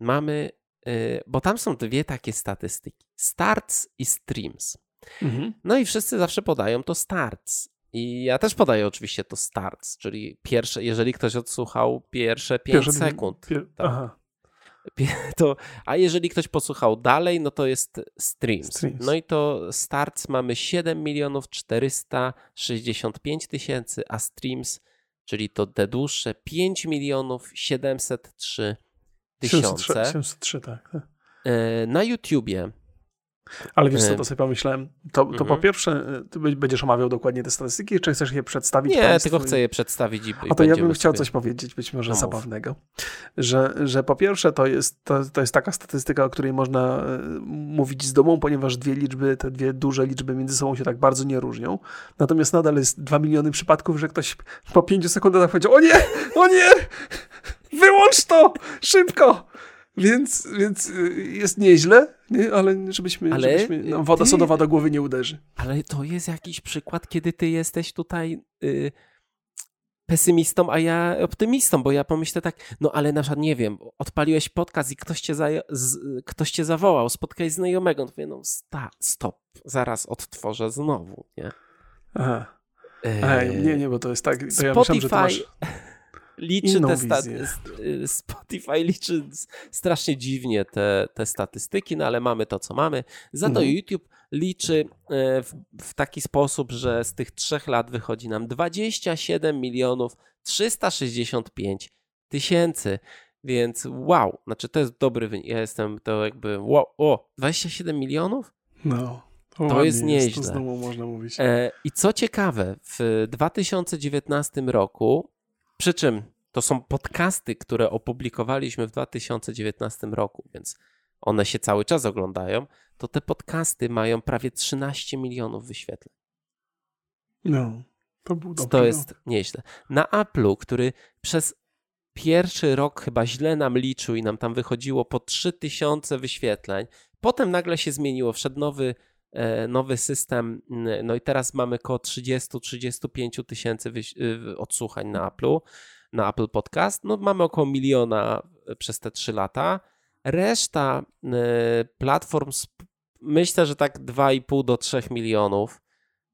mamy, e, bo tam są dwie takie statystyki: starts i streams. Mhm. No i wszyscy zawsze podają to starts. I ja też podaję oczywiście to starts, czyli pierwsze, jeżeli ktoś odsłuchał pierwsze 5 pierwsze, sekund. Pier, tak. Aha. (laughs) To, a jeżeli ktoś posłuchał dalej, no to jest streams. streams. No i to starts mamy 7 milionów 465 tysięcy, a streams, czyli to te dłuższe 5 milionów 703 tysiące. 703, tak. E, na YouTubie ale wiesz co, to sobie pomyślałem, to, to mhm. po pierwsze, ty będziesz omawiał dokładnie te statystyki, czy chcesz je przedstawić Nie, państwu? tylko chcę je przedstawić i, A to ja bym chciał sobie... coś powiedzieć, być może no zabawnego, że, że po pierwsze to jest, to, to jest taka statystyka, o której można e, mówić z dumą, ponieważ dwie liczby, te dwie duże liczby między sobą się tak bardzo nie różnią, natomiast nadal jest dwa miliony przypadków, że ktoś po pięciu sekundach powiedział, o nie, o nie, wyłącz to, szybko! Więc, więc y, jest nieźle, nie? ale żebyśmy, ale żebyśmy woda ty, sodowa do głowy nie uderzy. Ale to jest jakiś przykład, kiedy ty jesteś tutaj y, pesymistą, a ja optymistą, bo ja pomyślę tak, no ale na przykład, nie wiem, odpaliłeś podcast i ktoś cię, z, ktoś cię zawołał, spotkałeś znajomego, no mówię, no sta, stop, zaraz odtworzę znowu, nie? Aha. Ej, nie, nie, bo to jest tak, to Spotify... ja myślałem, że to masz liczy te statystyki. Spotify liczy strasznie dziwnie te, te statystyki, no ale mamy to, co mamy. Za to mhm. YouTube liczy e, w, w, taki sposób, że z tych trzech lat wychodzi nam 27 milionów 365 tysięcy. Więc wow, znaczy to jest dobry wynik. Ja jestem to jakby wow, o, 27 milionów? No. To jest nieźle. Jest, to. E, I co ciekawe, w 2019 roku przy czym to są podcasty, które opublikowaliśmy w 2019 roku, więc one się cały czas oglądają. To te podcasty mają prawie 13 milionów wyświetleń. No, to był dobry, To jest no. nieźle. Na Apple'u, który przez pierwszy rok chyba źle nam liczył i nam tam wychodziło po 3000 wyświetleń. Potem nagle się zmieniło, wszedł nowy nowy system, no i teraz mamy około 30-35 tysięcy y, odsłuchań na Apple, na Apple Podcast. No mamy około miliona e, przez te 3 lata. Reszta e, platform, myślę, że tak 2,5 do 3 milionów.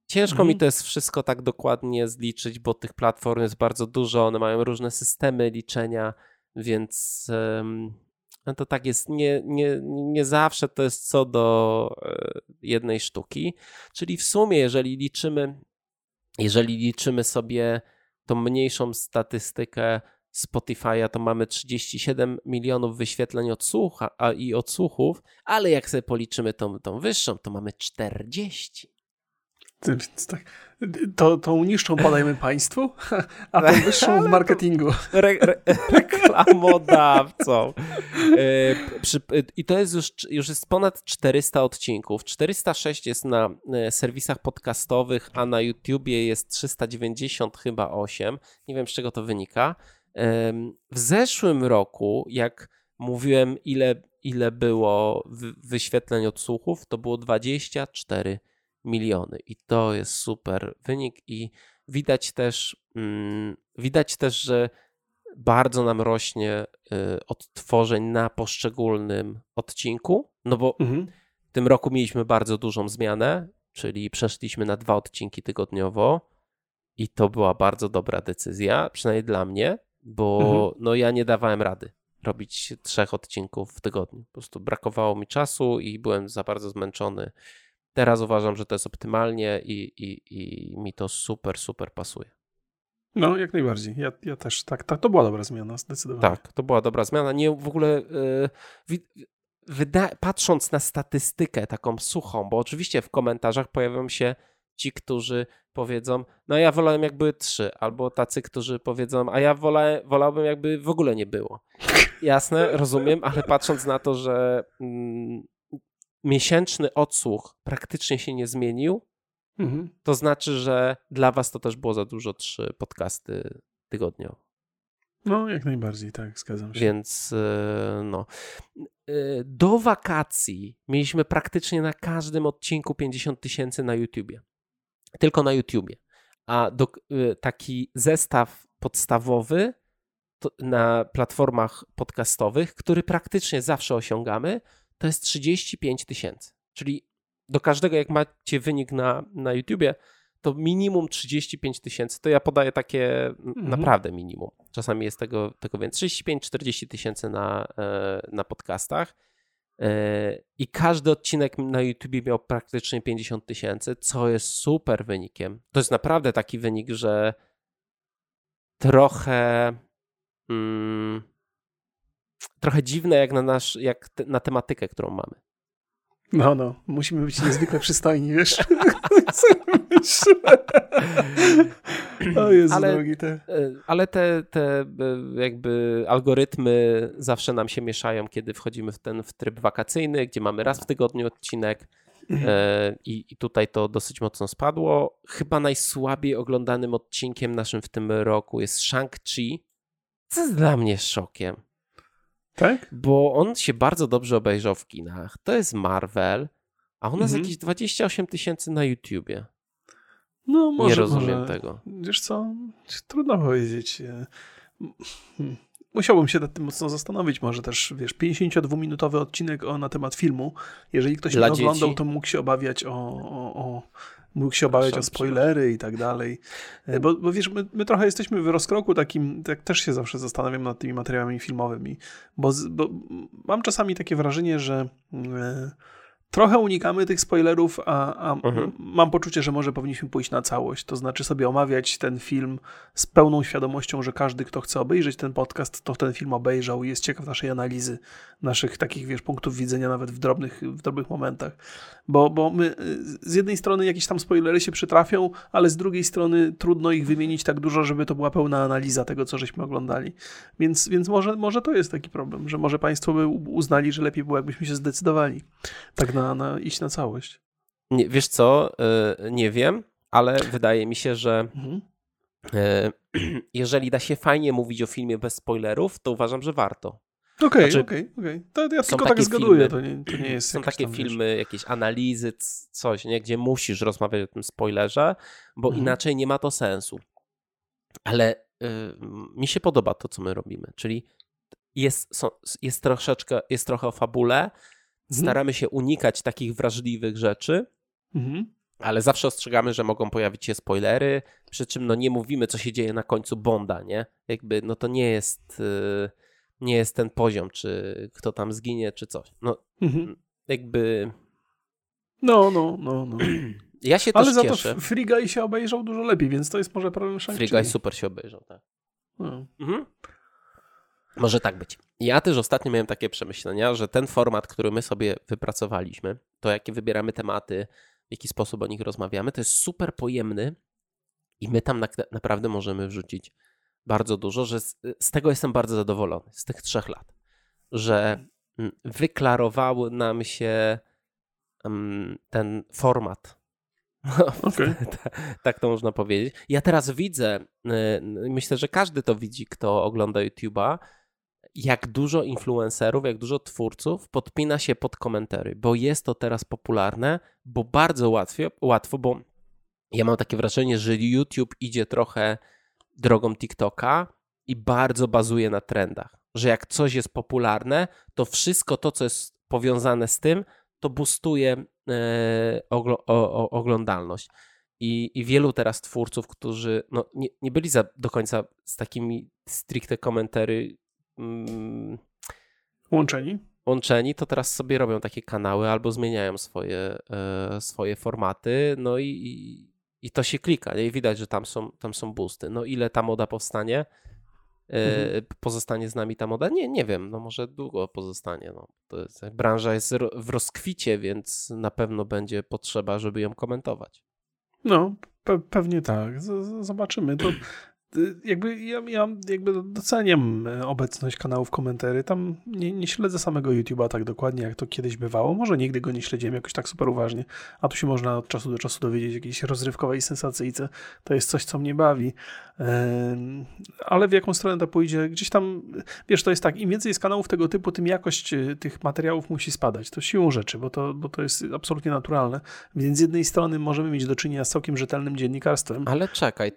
Ciężko mhm. mi to jest wszystko tak dokładnie zliczyć, bo tych platform jest bardzo dużo, one mają różne systemy liczenia, więc no to tak jest, nie, nie, nie zawsze to jest co do e, jednej sztuki. Czyli w sumie, jeżeli liczymy, jeżeli liczymy sobie tą mniejszą statystykę Spotify'a, to mamy 37 milionów wyświetleń odsłucha, a, i odsłuchów, ale jak sobie policzymy tą, tą wyższą, to mamy 40. Tak, to, tą niższą podajemy państwu, a tą (laughs) wyższą w marketingu. Re, re, reklamodawcą. (laughs) E, I to jest już, już jest ponad 400 odcinków. 406 jest na e, serwisach podcastowych, a na YouTubie jest 390 chyba 8. Nie wiem z czego to wynika. W zeszłym roku, jak mówiłem ile, ile było wyświetleń odsłuchów, to było 24 miliony i to jest super wynik i widać też, mm, widać też, że bardzo nam rośnie y, odtworzeń na poszczególnym odcinku, no bo mhm. w tym roku mieliśmy bardzo dużą zmianę, czyli przeszliśmy na dwa odcinki tygodniowo i to była bardzo dobra decyzja, przynajmniej dla mnie, bo mhm. no ja nie dawałem rady robić trzech odcinków w tygodniu. Po prostu brakowało mi czasu i byłem za bardzo zmęczony Teraz uważam, że to jest optymalnie i, i, i mi to super, super pasuje. No, jak najbardziej. Ja, ja też tak, tak. To była dobra zmiana, zdecydowanie. Tak, to była dobra zmiana. Nie w ogóle. Yy, wyda- patrząc na statystykę taką suchą, bo oczywiście w komentarzach pojawią się ci, którzy powiedzą, no ja wolałem jakby trzy, albo tacy, którzy powiedzą, a ja wolałbym jakby w ogóle nie było. Jasne, rozumiem, ale patrząc na to, że mm, miesięczny odsłuch praktycznie się nie zmienił, mhm. to znaczy, że dla was to też było za dużo trzy podcasty tygodniowo. No, jak najbardziej, tak, zgadzam się. Więc e, no. E, do wakacji mieliśmy praktycznie na każdym odcinku 50 tysięcy na YouTubie. Tylko na YouTubie. A do, e, taki zestaw podstawowy na platformach podcastowych, który praktycznie zawsze osiągamy, to jest 35 tysięcy. Czyli do każdego, jak macie wynik na, na YouTubie, to minimum 35 tysięcy. To ja podaję takie mhm. naprawdę minimum. Czasami jest tego, tego więcej. 35-40 tysięcy na, e, na podcastach. E, I każdy odcinek na YouTubie miał praktycznie 50 tysięcy, co jest super wynikiem. To jest naprawdę taki wynik, że trochę. Mm, trochę dziwne jak na, nasz, jak te, na tematykę, którą mamy. No, no, musimy być niezwykle przystojni, wiesz. (laughs) o Jezu, ale, drogi te. E, ale te, te e, jakby algorytmy zawsze nam się mieszają, kiedy wchodzimy w ten w tryb wakacyjny, gdzie mamy raz w tygodniu odcinek. Mhm. E, I, I tutaj to dosyć mocno spadło. Chyba najsłabiej oglądanym odcinkiem naszym w tym roku jest Shang-Chi, co jest dla mnie szokiem. Tak? Bo on się bardzo dobrze obejrzał w kinach. To jest Marvel, a u nas mhm. jakieś 28 tysięcy na YouTubie. No, może, nie rozumiem może, tego. Wiesz co, trudno powiedzieć. Hmm. Musiałbym się nad tym mocno zastanowić. Może też, wiesz, 52-minutowy odcinek o, na temat filmu. Jeżeli ktoś Dla nie oglądał, to mógł się obawiać o, o, o mógł się obawiać o spoilery i tak dalej. E, bo, bo wiesz, my, my, trochę jesteśmy w rozkroku takim, tak też się zawsze zastanawiam nad tymi materiałami filmowymi, bo, bo mam czasami takie wrażenie, że... Trochę unikamy tych spoilerów, a, a mhm. mam poczucie, że może powinniśmy pójść na całość. To znaczy sobie omawiać ten film z pełną świadomością, że każdy, kto chce obejrzeć ten podcast, to ten film obejrzał i jest ciekaw naszej analizy, naszych takich, wiesz, punktów widzenia nawet w drobnych, w drobnych momentach. Bo, bo my z jednej strony jakieś tam spoilery się przytrafią, ale z drugiej strony trudno ich wymienić tak dużo, żeby to była pełna analiza tego, co żeśmy oglądali. Więc, więc może, może to jest taki problem, że może Państwo by uznali, że lepiej było, jakbyśmy się zdecydowali tak na, na iść na całość. Nie, wiesz co, yy, nie wiem, ale wydaje mi się, że mhm. yy, (clears throat) jeżeli da się fajnie mówić o filmie bez spoilerów, to uważam, że warto. Okej, znaczy, okej, okej. To ja tylko tak zgaduję, to nie, to nie jest Są takie filmy, wiesz. jakieś analizy, coś, nie? gdzie musisz rozmawiać o tym spoilerze, bo mhm. inaczej nie ma to sensu. Ale y, mi się podoba to, co my robimy, czyli jest, są, jest troszeczkę, jest trochę o fabule. Staramy się unikać takich wrażliwych rzeczy, mhm. ale zawsze ostrzegamy, że mogą pojawić się spoilery, przy czym no nie mówimy, co się dzieje na końcu Bonda, nie? Jakby, no to nie jest... Y, nie jest ten poziom, czy kto tam zginie, czy coś. No, mhm. jakby... No, no, no, no. (clears throat) Ja się Ale też za cieszę. to Free Guy się obejrzał dużo lepiej, więc to jest może problem Free Guy super się obejrzał, tak. No. Mhm. Może tak być. Ja też ostatnio miałem takie przemyślenia, że ten format, który my sobie wypracowaliśmy, to jakie wybieramy tematy, w jaki sposób o nich rozmawiamy, to jest super pojemny i my tam na, naprawdę możemy wrzucić bardzo dużo, że z, z, tego jestem bardzo zadowolony, z tych trzech lat, że mm, wyklarowały nam się um, ten format. (laughs) Okay. tak to można powiedzieć. Ja teraz widzę, y, myślę, że każdy to widzi, kto ogląda YouTube'a, jak dużo influencerów, jak dużo twórców podpina się pod komentary, bo jest to teraz popularne, bo bardzo łatwo, łatwo bo ja mam takie wrażenie, że YouTube idzie trochę drogą TikToka i bardzo bazuje na trendach. Że jak coś jest popularne, to wszystko to, co jest powiązane z tym, to boostuje e, oglo, o, o, oglądalność. I, I, wielu teraz twórców, którzy no, nie, nie byli za, do końca z takimi stricte komentary mm, łączeni. łączeni, to teraz sobie robią takie kanały albo zmieniają swoje, e, swoje formaty. No i, i to się klika nie? i widać, że tam są, tam są boosty. No ile ta moda powstanie? E, mhm. Pozostanie z nami ta moda? Nie, nie wiem, no może długo pozostanie. No. To jest, branża jest w rozkwicie, więc na pewno będzie potrzeba, żeby ją komentować. No, pe pewnie tak. Z zobaczymy. To jakby ja, ja jakby doceniam e, obecność kanałów komentarzy. Tam nie, nie śledzę samego YouTube'a tak dokładnie, jak to kiedyś bywało. Może nigdy go nie śledziłem jakoś tak super uważnie, a tu się można od czasu do czasu dowiedzieć jakiejś rozrywkowej sensacyjce. To jest coś, co mnie bawi. Ale w jaką stronę to pójdzie? Gdzieś tam, wiesz, to jest tak, im więcej jest kanałów tego typu, tym jakość e, tych materiałów musi spadać. To siłą rzeczy, bo to, bo to jest absolutnie naturalne. Więc z jednej strony możemy mieć do czynienia z całkiem rzetelnym dziennikarstwem. Ale czekaj,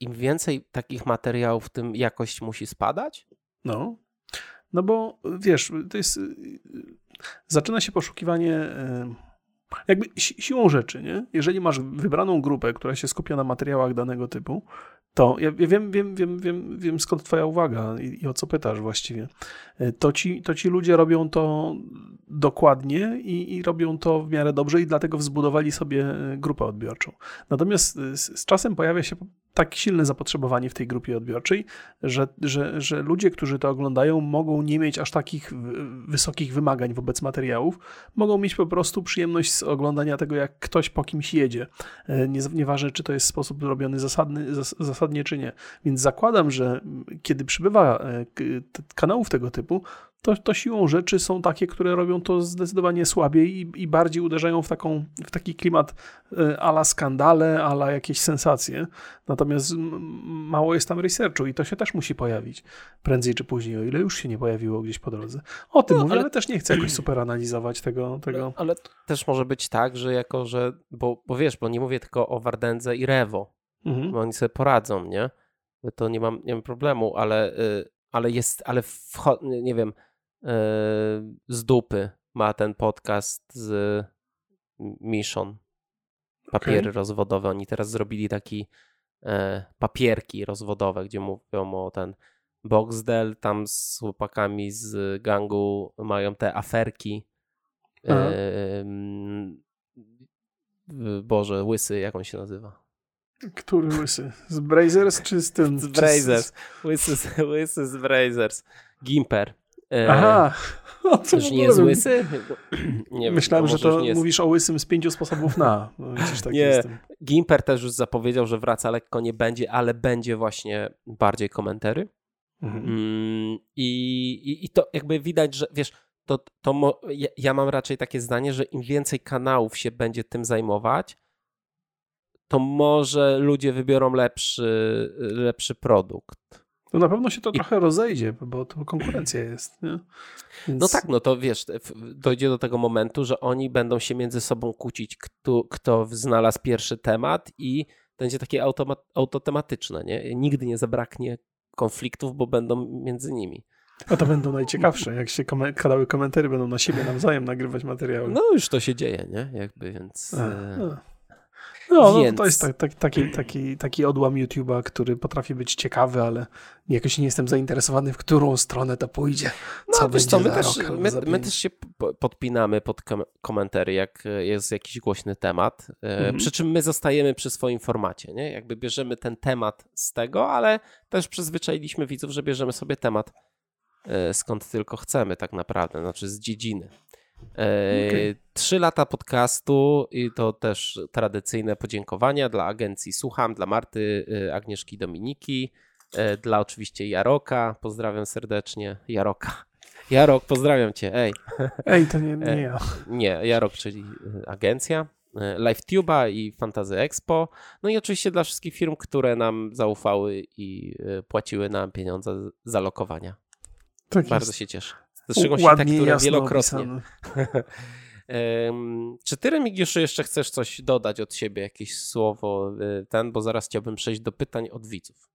im więcej takich materiałów, tym jakość musi spadać? No, no bo wiesz, to jest. Zaczyna się poszukiwanie. Jakby siłą rzeczy, nie? Jeżeli masz wybraną grupę, która się skupia na materiałach danego typu, to ja wiem, wiem, wiem, wiem, wiem skąd twoja uwaga i, i, o co pytasz właściwie. E, to ci, to ci ludzie robią to dokładnie i, i, robią to w miarę dobrze i dlatego wzbudowali sobie e, grupę odbiorczą. Natomiast e, z, z czasem pojawia się tak silne zapotrzebowanie w tej grupie odbiorczej, że, że, że ludzie, którzy to oglądają, mogą nie mieć aż takich wysokich wymagań wobec materiałów, mogą mieć po prostu przyjemność z oglądania tego, jak ktoś po kimś jedzie. Nie, nieważne, czy to jest sposób robiony zasadny, czy nie. Więc zakładam, że kiedy przybywa kanałów tego typu, to, to siłą rzeczy są takie, które robią to zdecydowanie słabiej i, i bardziej uderzają w, taką, w taki klimat e, ala skandale, ala jakieś sensacje. Natomiast mało jest tam researchu i to się też musi pojawić prędzej czy później, o ile już się nie pojawiło gdzieś po drodze. O tym no, mówię, ale... ale... też nie chcę jakoś super analizować tego. tego. Ale też może być tak, że jako, że, bo, bo wiesz, bo nie mówię tylko o Wardędze i Rewo, mhm. oni sobie poradzą, nie? To nie mam, nie mam problemu, ale, y, ale jest, ale nie wiem, z dupy ma ten podcast z Mission. Papiery okay. rozwodowe. Oni teraz zrobili taki e, papierki rozwodowe, gdzie mówią o ten Boxdel tam z chłopakami z gangu mają te aferki. Boże, łysy, jak on się nazywa? Który łysy? Z Brazers czy z tym? Z Brazers. Łysy, (laughs) łysy z Brazers. Gimper. E, Aha. (laughs) O, co już (clears throat) nie jest łysy? Nie Myślałem, że to mówisz o łysym z pięciu sposobów na. No, tak nie, Gimper też już zapowiedział, że wraca lekko nie będzie, ale będzie właśnie bardziej komentary. Mhm. Mm, i, i, I to jakby widać, że wiesz, to, to mo, ja, ja mam raczej takie zdanie, że im więcej kanałów się będzie tym zajmować, to może ludzie wybiorą lepszy, lepszy produkt. No na pewno się to I... trochę rozejdzie, bo to konkurencja jest. Nie? Więc... No tak, no to wiesz, dojdzie do tego momentu, że oni będą się między sobą kłócić, kto, kto znalazł pierwszy temat i będzie takie autotematyczne, nie? Nigdy nie zabraknie konfliktów, bo będą między nimi. A to będą najciekawsze, jak się kom kanały komentarzy będą na siebie nawzajem nagrywać materiały. No już to się dzieje, nie? Jakby, więc... A, e, a. No, Więc... no to jest tak, tak, taki, taki, taki odłam YouTube'a, który potrafi być ciekawy, ale jakoś nie jestem zainteresowany, w którą stronę to pójdzie. No, co wiesz co, my też, my, my, też się podpinamy pod komentary, jak jest jakiś głośny temat, e, mhm. przy czym my zostajemy przy swoim formacie, nie? Jakby bierzemy ten temat z tego, ale też przyzwyczailiśmy widzów, że bierzemy sobie temat e, skąd tylko chcemy tak naprawdę, znaczy z dziedziny. Okay. Trzy lata podcastu i to też tradycyjne podziękowania dla agencji Słucham, dla Marty, y, Agnieszki Dominiki, y, dla oczywiście Jaroka. Pozdrawiam serdecznie. Jaroka. (laughs) Jarok, pozdrawiam cię. Ej. (laughs) Ej, to nie, nie ja. Nie, Jarok, czyli y, agencja. LiveTube'a i Fantazy Expo. No i oczywiście dla wszystkich firm, które nam zaufały i płaciły nam pieniądze za lokowania. Tak Bardzo jest. się cieszę. W szczególności te, które wielokrotnie. (laughs) Czy ty, Remigiuszu, jeszcze chcesz coś dodać od siebie, jakieś słowo y, ten, bo zaraz chciałbym przejść do pytań od widzów.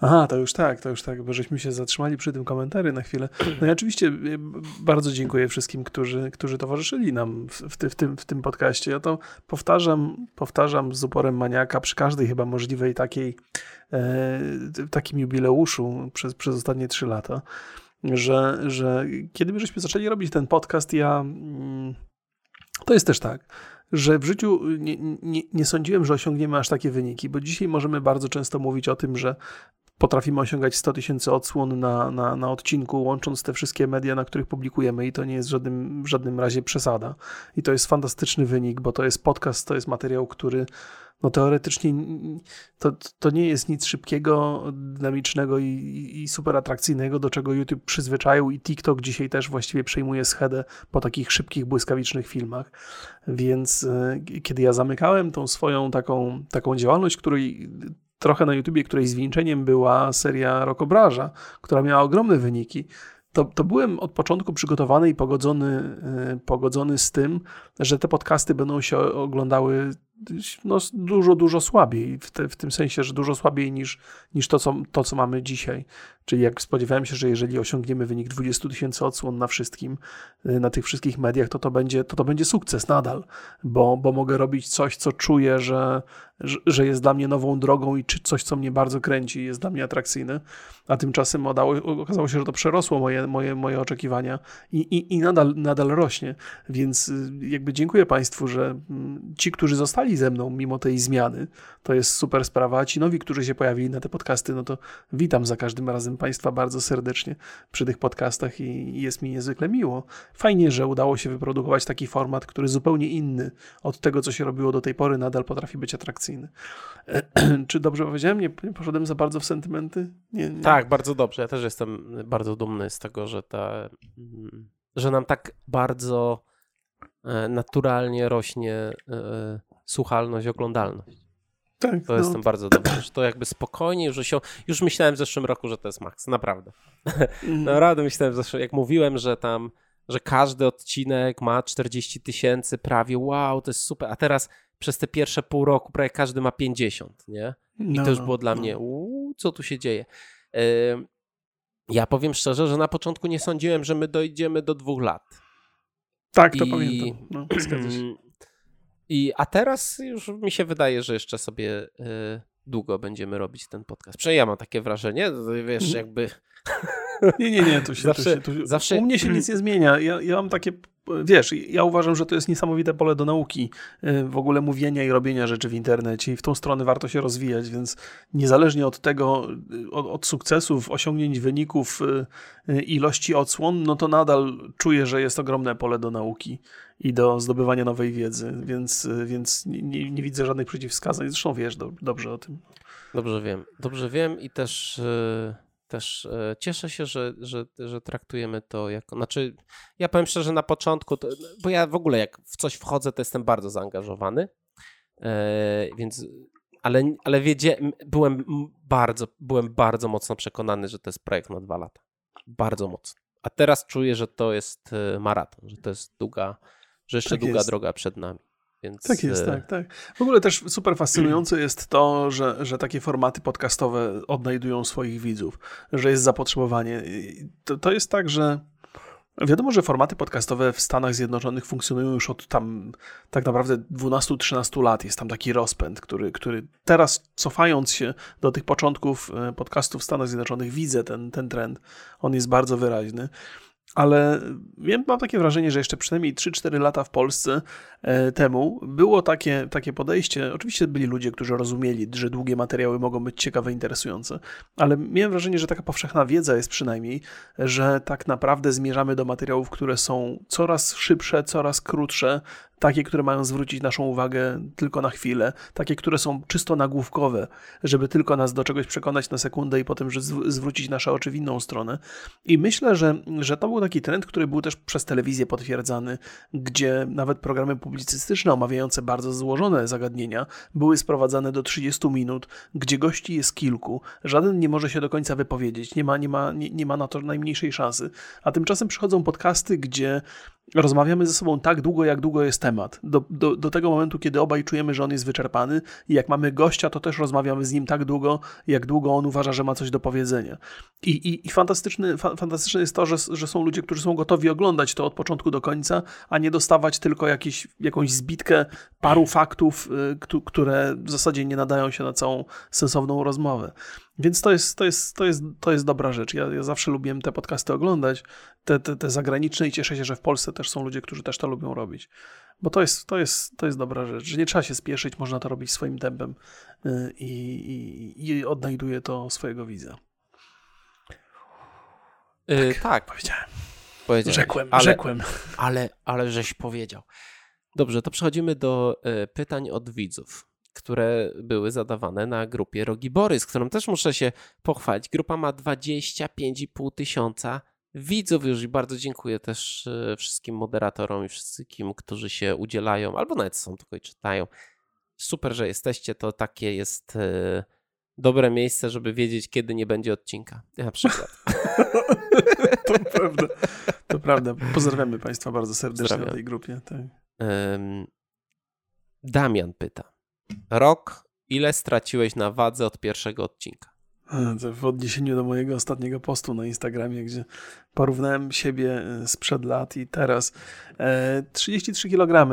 Aha, to już tak, to już tak, bo żeśmy się zatrzymali przy tym komentarzu na chwilę. No i oczywiście y, bardzo dziękuję wszystkim, którzy, którzy towarzyszyli nam w, w, w, tym, w tym podcaście. Ja to powtarzam, powtarzam z uporem maniaka przy każdej chyba możliwej takiej, e, takim jubileuszu przez, przez ostatnie trzy lata że, że kiedy my żeśmy zaczęli robić ten podcast, ja. Mm, to jest też tak, że w życiu nie, nie, nie sądziłem, że osiągniemy aż takie wyniki, bo dzisiaj możemy bardzo często mówić o tym, że potrafimy osiągać 100 tysięcy odsłon na, na, na odcinku, łącząc te wszystkie media, na których publikujemy i to nie jest w żadnym, w żadnym razie przesada. I to jest fantastyczny wynik, bo to jest podcast, to jest materiał, który no teoretycznie to, to nie jest nic szybkiego, dynamicznego i, i super atrakcyjnego, do czego YouTube przyzwyczaił i TikTok dzisiaj też właściwie przejmuje schedę po takich szybkich, błyskawicznych filmach. Więc e, kiedy ja zamykałem tą swoją taką, taką działalność, której trochę na YouTubie, której zwieńczeniem była seria Rokobraża, która miała ogromne wyniki, to, to byłem od początku przygotowany i pogodzony, e, pogodzony z tym, że te podcasty będą się oglądały no, dużo, dużo słabiej, w, te, w, tym sensie, że dużo słabiej niż, niż to, co, to, co mamy dzisiaj. Czyli jak spodziewałem się, że jeżeli osiągniemy wynik 20 tysięcy odsłon na wszystkim, y, na tych wszystkich mediach, to to będzie, to to będzie sukces nadal, bo, bo mogę robić coś, co czuję, że, że, jest dla mnie nową drogą i czy coś, co mnie bardzo kręci, jest dla mnie atrakcyjne, a tymczasem odało, okazało się, że to przerosło moje, moje, moje oczekiwania i, i, i nadal, nadal rośnie. Więc y, jakby dziękuję Państwu, że mm, ci, którzy zostali ze mną mimo tej zmiany, to jest super sprawa, a ci nowi, którzy się pojawili na te podcasty, no to witam za każdym razem Państwa bardzo serdecznie przy tych podcastach i jest mi niezwykle miło. Fajnie, że udało się wyprodukować taki format, który zupełnie inny od tego, co się robiło do tej pory, nadal potrafi być atrakcyjny. (clears throat) Czy dobrze powiedziałem? Nie, poszedłem za bardzo w sentymenty? Nie, nie. Tak, bardzo dobrze. Ja też jestem bardzo dumny z tego, że, ta, że nam tak bardzo e, naturalnie rośnie e, słuchalność, oglądalność. Tak, to no. jestem bardzo dobry, że to jakby spokojnie już się, już myślałem w zeszłym roku, że to jest maks, naprawdę. Mm. (laughs) naprawdę myślałem, zeszłym, jak mówiłem, że tam, że każdy odcinek ma 40 tysięcy prawie, wow, to jest super, a teraz przez te pierwsze pół roku prawie każdy ma 50, nie? I no, to już no, było dla no. mnie, uuu, co tu się dzieje? ja powiem szczerze, że na początku nie sądziłem, że my dojdziemy do dwóch lat. Tak, to I... pamiętam. No. I, a teraz już mi się wydaje, że jeszcze sobie y, długo będziemy robić ten podcast. Przynajmniej ja mam takie wrażenie, wiesz, mhm. jakby... (laughs) Nie, nie, nie, tu się, zawsze, tu się, tu... zawsze... u mnie się nic nie zmienia. Ja, ja mam takie wiesz, ja uważam, że to jest niesamowite pole do nauki, y, w ogóle mówienia i robienia rzeczy w internecie i w tą stronę warto się rozwijać, więc niezależnie od tego, y, od, od sukcesów, osiągnięć, wyników, y, ilości odsłon, no to nadal czuję, że jest ogromne pole do nauki i do zdobywania nowej wiedzy, więc, więc nie, nie widzę żadnych przeciwwskazań. Zresztą wiesz do, dobrze o tym. Dobrze wiem, dobrze wiem i też... Yy też e, cieszę się, że, że, że traktujemy to jako. Znaczy, ja powiem szczerze, na początku, to, bo ja w ogóle jak w coś wchodzę, to jestem bardzo zaangażowany. E, więc, ale, ale wiedzie, byłem bardzo, byłem bardzo mocno przekonany, że to jest projekt na dwa lata. Bardzo mocno. A teraz czuję, że to jest e, maraton, że to jest długa, że jeszcze tak długa jest. droga przed nami. Więc... Tak jest, tak, tak. W ogóle też super fascynujące jest to, że, że takie formaty podcastowe odnajdują swoich widzów, że jest zapotrzebowanie. To, to jest tak, że wiadomo, że formaty podcastowe w Stanach Zjednoczonych funkcjonują już od tam tak naprawdę 12-13 lat. Jest tam taki rozpęd, który, który teraz cofając się do tych początków e, podcastów w Stanach Zjednoczonych widzę ten, ten trend. On jest bardzo wyraźny ale wiem, mam takie wrażenie, że jeszcze przynajmniej 3-4 lata w Polsce e, temu było takie, takie podejście. Oczywiście byli ludzie, którzy rozumieli, że długie materiały mogą być ciekawe, interesujące, ale miałem wrażenie, że taka powszechna wiedza jest przynajmniej, że tak naprawdę zmierzamy do materiałów, które są coraz szybsze, coraz krótsze, takie, które mają zwrócić naszą uwagę tylko na chwilę, takie, które są czysto nagłówkowe, żeby tylko nas do czegoś przekonać na sekundę i potem zwrócić nasze oczy w inną stronę. I myślę, że, że to był taki trend, który był też przez telewizję potwierdzany, gdzie nawet programy publicystyczne omawiające bardzo złożone zagadnienia były sprowadzane do 30 minut, gdzie gości jest kilku, żaden nie może się do końca wypowiedzieć, nie ma, nie ma, nie, nie ma na to najmniejszej szansy. A tymczasem przychodzą podcasty, gdzie rozmawiamy ze sobą tak długo, jak długo jest temat. Do, do, do tego momentu, kiedy obaj czujemy, że on jest wyczerpany i jak mamy gościa, to też rozmawiamy z nim tak długo, jak długo on uważa, że ma coś do powiedzenia. I, i, i fantastyczne, fa, fantastyczne jest to, że, że są ludzie, którzy są gotowi oglądać to od początku do końca, a nie dostawać tylko jakiś, jakąś zbitkę paru faktów, y, które w zasadzie nie nadają się na całą sensowną rozmowę. Więc to jest, to jest, to jest, to jest dobra rzecz. Ja, ja zawsze lubiłem te podcasty oglądać, te, te, te zagraniczne i cieszę się, że w Polsce też są ludzie, którzy też to lubią robić. Bo to jest, to jest, to jest dobra rzecz, że nie trzeba się spieszyć, można to robić swoim tempem y, i, i, i odnajduje to swojego widza. Yy, tak, tak. Powiedziałem. Rzekłem, ale, rzekłem. Ale, ale żeś powiedział. Dobrze, to przechodzimy do y, pytań od widzów które były zadawane na grupie Rogibory, z którą też muszę się pochwalić. Grupa ma 25,5 tysiąca widzów już i bardzo dziękuję też e, wszystkim moderatorom i wszystkim, którzy się udzielają, albo nawet są tylko i czytają. Super, że jesteście, to takie jest e, dobre miejsce, żeby wiedzieć, kiedy nie będzie odcinka. Na przykład. (laughs) to prawda. To prawda. Pozdrawiamy Państwa bardzo serdecznie na tej grupie. Tak. Damian pyta. Rok, ile straciłeś na wadze od pierwszego odcinka? (laughs) W odniesieniu do mojego ostatniego postu na Instagramie, gdzie porównałem siebie e, sprzed lat i teraz. 33 kg.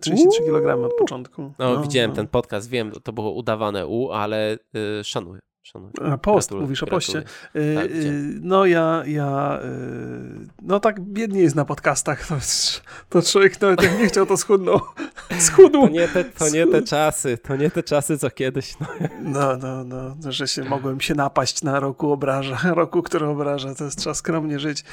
33 kg od początku. No, no widziałem no. ten podcast, wiem, to było udawane U, ale yy, szanuję. Szanuję. A post, Gratuluję. mówisz o poście. Y, tak, y, no ja, ja y, no tak biednie jest na podcastach, to, to człowiek nawet jak nie chciał, to schudnął. (laughs) Schudł. To nie, te, to nie te czasy, to nie te czasy, co kiedyś. No. no, no, no, że się mogłem się napaść na roku obraża, (laughs) roku, który obraża, to jest trzeba skromnie żyć.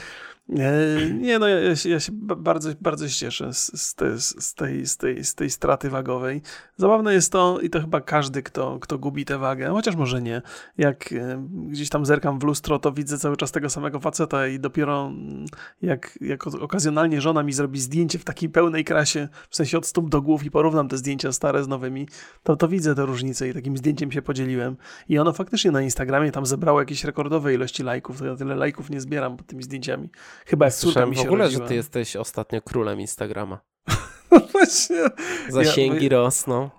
E, nie, no ja, ja, się, bardzo, bardzo się cieszę z, z, te, z, tej, z, tej, z tej straty wagowej. Zabawne jest to, i to chyba każdy, kto, kto gubi tę wagę, chociaż może nie. Jak e, gdzieś tam zerkam w lustro, to widzę cały czas tego samego faceta i dopiero mm, jak, jak okazjonalnie żona mi zrobi zdjęcie w takiej pełnej krasie, w sensie od stóp do głów i porównam te zdjęcia stare z nowymi, to, to widzę te różnice i takim zdjęciem się podzieliłem. I ono faktycznie na Instagramie tam zebrało jakieś rekordowe ilości lajków, to ja tyle lajków nie zbieram pod tymi zdjęciami. Chyba jak Słyszałem mi się w ogóle, rodziła. że ty jesteś ostatnio królem Instagrama. (laughs) No właśnie. Zasięgi ja, rosną.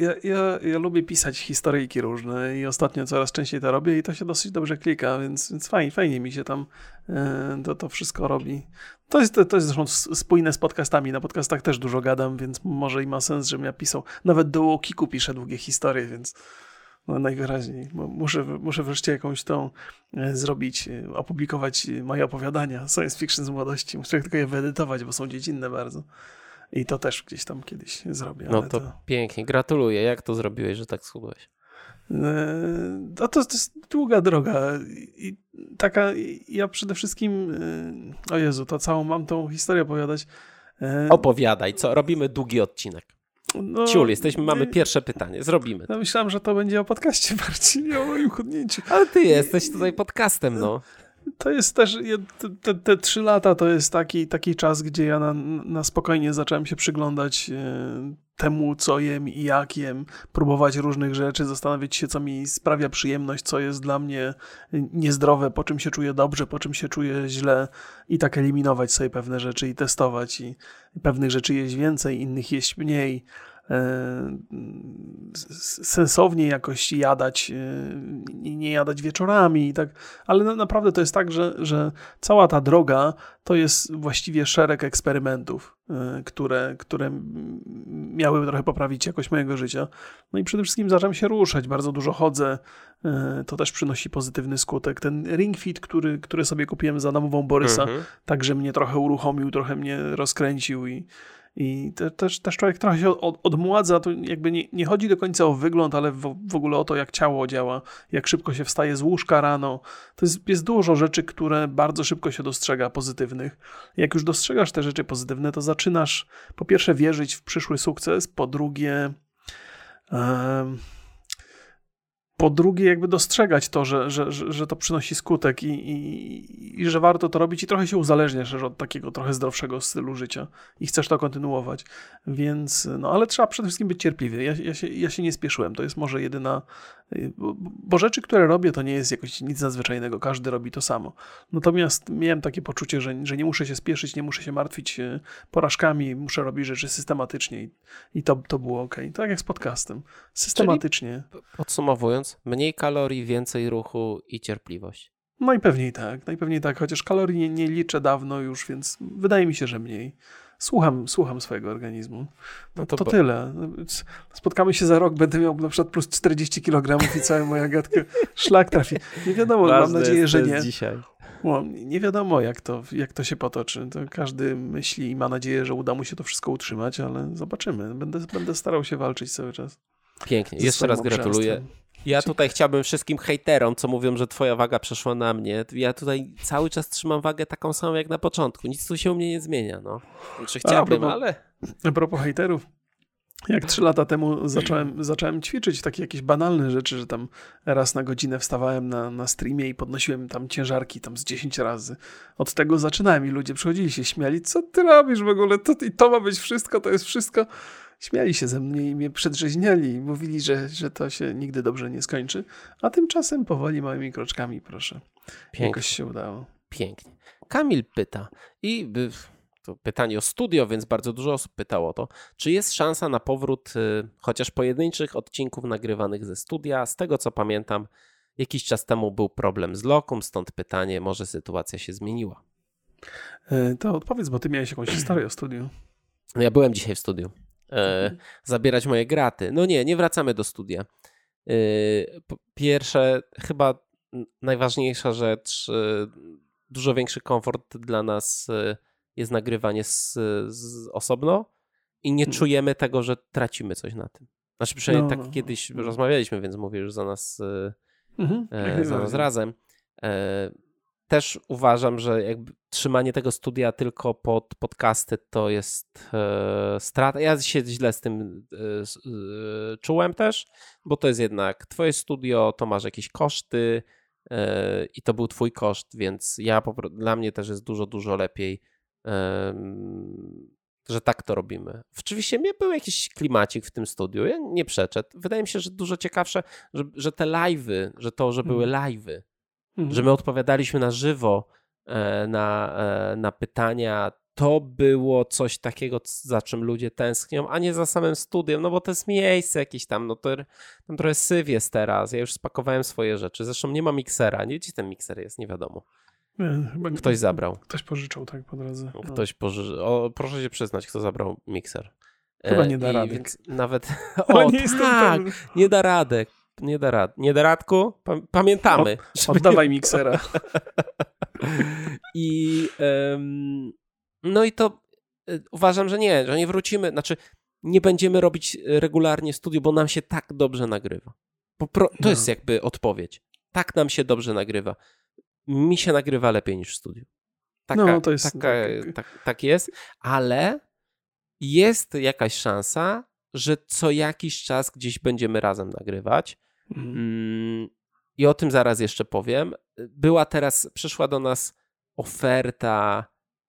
Ja, ja, ja lubię pisać historyjki różne i ostatnio coraz częściej to robię i to się dosyć dobrze klika, więc, więc fajnie, fajnie mi się tam e, to, to wszystko robi. To jest, to jest zresztą spójne z podcastami. Na podcastach też dużo gadam, więc może i ma sens, żebym ja pisał. Nawet do Kiku piszę długie historie, więc no najwyraźniej. Muszę, muszę wreszcie jakąś tą e, zrobić, e, opublikować moje opowiadania science fiction z młodości. Muszę tylko je wyedytować, bo są dziecinne bardzo. I to też gdzieś tam kiedyś zrobię. No to, to, pięknie, gratuluję. Jak to zrobiłeś, że tak schudłeś? E, no to, to jest długa droga i taka, ja przede wszystkim, o Jezu, to całą mam tą historię opowiadać. Opowiadaj, co? Robimy długi odcinek. No, Ciul, jesteśmy, mamy pierwsze pytanie. Zrobimy. No myślałem, że to będzie o podcaście (laughs) bardziej, nie o moim chudnięciu. Ale ty jesteś tutaj podcastem, no. To jest też, te, te, trzy lata to jest taki, taki czas, gdzie ja na, na spokojnie zacząłem się przyglądać e, temu, co jem i jak jem, próbować różnych rzeczy, zastanawiać się, co mi sprawia przyjemność, co jest dla mnie niezdrowe, po czym się czuję dobrze, po czym się czuję źle i tak eliminować sobie pewne rzeczy i testować i pewnych rzeczy jeść więcej, innych jeść mniej sensownie jakoś jadać, e, nie jadać wieczorami i tak, ale naprawdę to jest tak, że, że cała ta droga to jest właściwie szereg eksperymentów, e, które, które miały trochę poprawić jakość mojego życia. No i przede wszystkim zacząłem się ruszać, bardzo dużo chodzę, to też przynosi pozytywny skutek. Ten Ring Fit, który, który sobie kupiłem za namową Borysa, mhm. także mnie trochę uruchomił, trochę mnie rozkręcił i i te, też, też człowiek trochę się od, odmładza, to jakby nie, nie chodzi do końca o wygląd, ale w, w ogóle o to, jak ciało działa, jak szybko się wstaje z łóżka rano. To jest, jest dużo rzeczy, które bardzo szybko się dostrzega pozytywnych. Jak już dostrzegasz te rzeczy pozytywne, to zaczynasz po pierwsze wierzyć w przyszły sukces, po drugie po drugie, jakby dostrzegać to, że, że, że, to przynosi skutek i, i, i, że warto to robić i trochę się uzależniasz od takiego trochę zdrowszego stylu życia i chcesz to kontynuować. Więc, no ale trzeba przede wszystkim być cierpliwy. Ja, ja, się, ja się nie spieszyłem. To jest może jedyna, bo, bo rzeczy, które robię, to nie jest jakoś nic nadzwyczajnego. Każdy robi to samo. Natomiast miałem takie poczucie, że, że nie muszę się spieszyć, nie muszę się martwić e, porażkami, muszę robić rzeczy systematycznie i, i to, to było ok. Tak jak z podcastem. Systematycznie. Czyli podsumowując, mniej kalorii, więcej ruchu i cierpliwość. Najpewniej tak, najpewniej tak, chociaż kalorii nie, nie liczę dawno już, więc wydaje mi się, że mniej. Słucham, słucham swojego organizmu. No to, to tyle. Spotkamy się za rok, będę miał na przykład plus 40 kg i cała moja gadka szlak trafi. Nie wiadomo, Ważne mam nadzieję, że nie. Dzisiaj. No, nie wiadomo, jak to, jak to się potoczy. To każdy myśli i ma nadzieję, że uda mu się to wszystko utrzymać, ale zobaczymy. Będę, będę starał się walczyć cały czas. Pięknie. Jeszcze raz gratuluję. Ja tutaj chciałbym wszystkim hejterom, co mówią, że twoja waga przeszła na mnie. Ja tutaj cały czas trzymam wagę taką samą jak na początku. Nic tu się u mnie nie zmienia. No. Znaczy chciałbym, a propos, ale... A propos hejterów. Jak trzy lata temu (clears throat) zacząłem, zacząłem ćwiczyć takie jakieś banalne rzeczy, że tam raz na godzinę wstawałem na, na streamie i podnosiłem tam ciężarki tam z 10 razy. Od tego zaczynałem i ludzie przychodzili się śmiali, co ty robisz w ogóle, to, i to ma być wszystko, to jest wszystko śmiali się ze mnie i mnie przedrzeźniali. Mówili, że, że to się nigdy dobrze nie skończy. A tymczasem powoli, małymi kroczkami, proszę. Pięknie. Jakoś się udało. Pięknie. Kamil pyta i to pytanie o studio, więc bardzo dużo osób pytało o to. Czy jest szansa na powrót y, chociaż pojedynczych odcinków nagrywanych ze studia? Z tego co pamiętam, jakiś czas temu był problem z lokum, stąd pytanie, może sytuacja się zmieniła. E, to odpowiedz, bo ty miałeś jakąś historię o studiu. Ja byłem dzisiaj w studiu. E, zabierać moje graty. No nie, nie wracamy do studia. Pierwsze, chyba najważniejsza rzecz, dużo większy komfort dla nas jest nagrywanie z, z osobno i nie hmm. czujemy tego, że tracimy coś na tym. Znaczy przynajmniej no, tak no, kiedyś no. rozmawialiśmy, więc mówię już za nas, mhm, e, za nas razem. Też uważam, że jakby trzymanie tego studia tylko pod podcasty to jest e, strata. Ja się źle z tym e, e, czułem też, bo to jest jednak twoje studio, to masz jakieś koszty e, i to był twój koszt, więc ja dla mnie też jest dużo, dużo lepiej że tak to robimy. Oczywiście był jakiś klimacik w tym studiu, ja nie przeczę. Wydaje mi się, że dużo ciekawsze, że, że te live'y, że to, że były mhm. live'y, mhm. że my odpowiadaliśmy na żywo e, na, e, na pytania, to było coś takiego, za czym ludzie tęsknią, a nie za samym studiem, no bo to jest miejsce jakieś tam, no to tam trochę syf jest teraz, ja już spakowałem swoje rzeczy, zresztą nie ma miksera, nie gdzie ten mikser jest, nie wiadomo. Nie, ktoś zabrał. Ktoś pożyczał tak po drodze. No. Ktoś pożyczył. Proszę się przyznać, kto zabrał mikser. Chyba nie da rady. Więc nawet. (laughs) (laughs) O, nie tak, nie da rady. Nie da rad. Nie da radku? Pamiętamy. O, oddawaj miksera. I um, no i to y, uważam, że nie, że nie wrócimy, znaczy nie będziemy robić regularnie studiu, bo nam się tak dobrze nagrywa. Pro, to no. jest jakby odpowiedź. Tak nam się dobrze nagrywa mi się nagrywa lepiej niż w studiu. Taka, no, to jest, taka, tak, tak, tak jest, ale jest jakaś szansa, że co jakiś czas gdzieś będziemy razem nagrywać. Mhm. Mm, I o tym zaraz jeszcze powiem. Była teraz, przyszła do nas oferta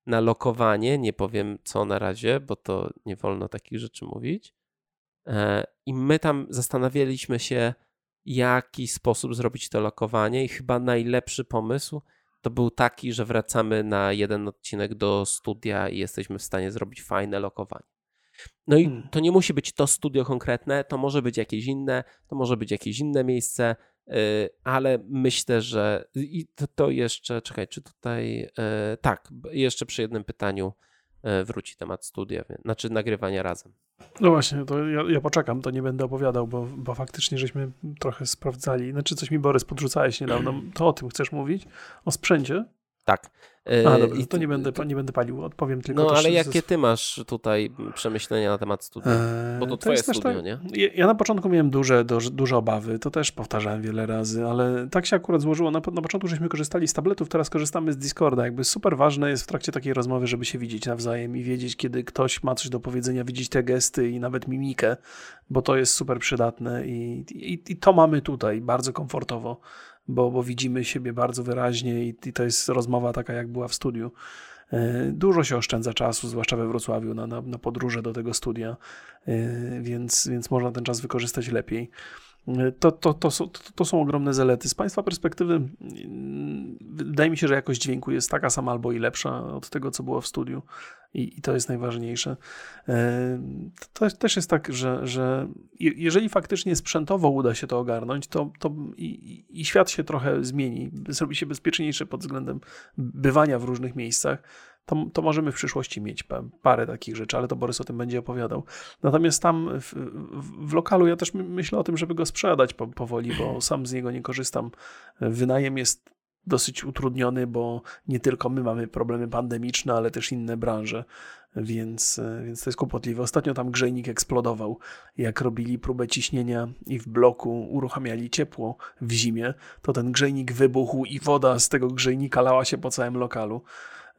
na lokowanie. Nie powiem co na razie, bo to nie wolno takich rzeczy mówić. E, I my tam zastanawialiśmy się, jaki sposób zrobić to lokowanie i chyba najlepszy pomysł to był taki, że wracamy na jeden odcinek do studia i jesteśmy w stanie zrobić fajne lokowanie. No i hmm. to nie musi być to studio konkretne, to może być jakieś inne, to może być jakieś inne miejsce, y, ale myślę, że i to, jeszcze, czekaj, czy tutaj, y, tak, jeszcze przy jednym pytaniu y, wróci temat studia, znaczy nagrywania razem. No właśnie, to ja, ja, poczekam, to nie będę opowiadał, bo, bo faktycznie żeśmy trochę sprawdzali. Znaczy coś mi Borys podrzucałeś niedawno, to o tym chcesz mówić? O sprzęcie? Tak. A, dobra, I to nie będę, nie będę palił, odpowiem tylko. No, ale jakie ty masz tutaj przemyślenia na temat studia? Eee, Bo to, to twoje studio, tak, nie? Ja na początku miałem duże, duże, duże obawy, to też powtarzałem wiele razy, ale tak się akurat złożyło. Na, na początku żeśmy korzystali z tabletów, teraz korzystamy z Discorda. Jakby super ważne jest w trakcie takiej rozmowy, żeby się widzieć nawzajem i wiedzieć, kiedy ktoś ma coś do powiedzenia, widzieć te gesty i nawet mimikę, bo to jest super przydatne i, i, i to mamy tutaj bardzo komfortowo bo, bo widzimy siebie bardzo wyraźnie i, i to jest rozmowa taka, jak była w studiu. E, dużo się oszczędza czasu, zwłaszcza we Wrocławiu, na, na, na podróże do tego studia, e, więc, więc można ten czas wykorzystać lepiej. To, to, to, są, to są ogromne zalety. Z Państwa perspektywy mm, wydaje mi się, że jakość dźwięku jest taka sama albo i lepsza od tego, co było w studiu i, i to jest najważniejsze. E, to też jest tak, że, że jeżeli faktycznie sprzętowo uda się to ogarnąć, to, to i, i świat się trochę zmieni, zrobi się bezpieczniejszy pod względem bywania w różnych miejscach to, to możemy w przyszłości mieć parę takich rzeczy, ale to Borys o tym będzie opowiadał. Natomiast tam w, w, w lokalu ja też myślę o tym, żeby go sprzedać po, powoli, bo (clears throat) sam z niego nie korzystam. Wynajem jest dosyć utrudniony, bo nie tylko my mamy problemy pandemiczne, ale też inne branże, więc, więc to jest kłopotliwe. Ostatnio tam grzejnik eksplodował. Jak robili próbę ciśnienia i w bloku uruchamiali ciepło w zimie, to ten grzejnik wybuchł i woda z tego grzejnika lała się po całym lokalu.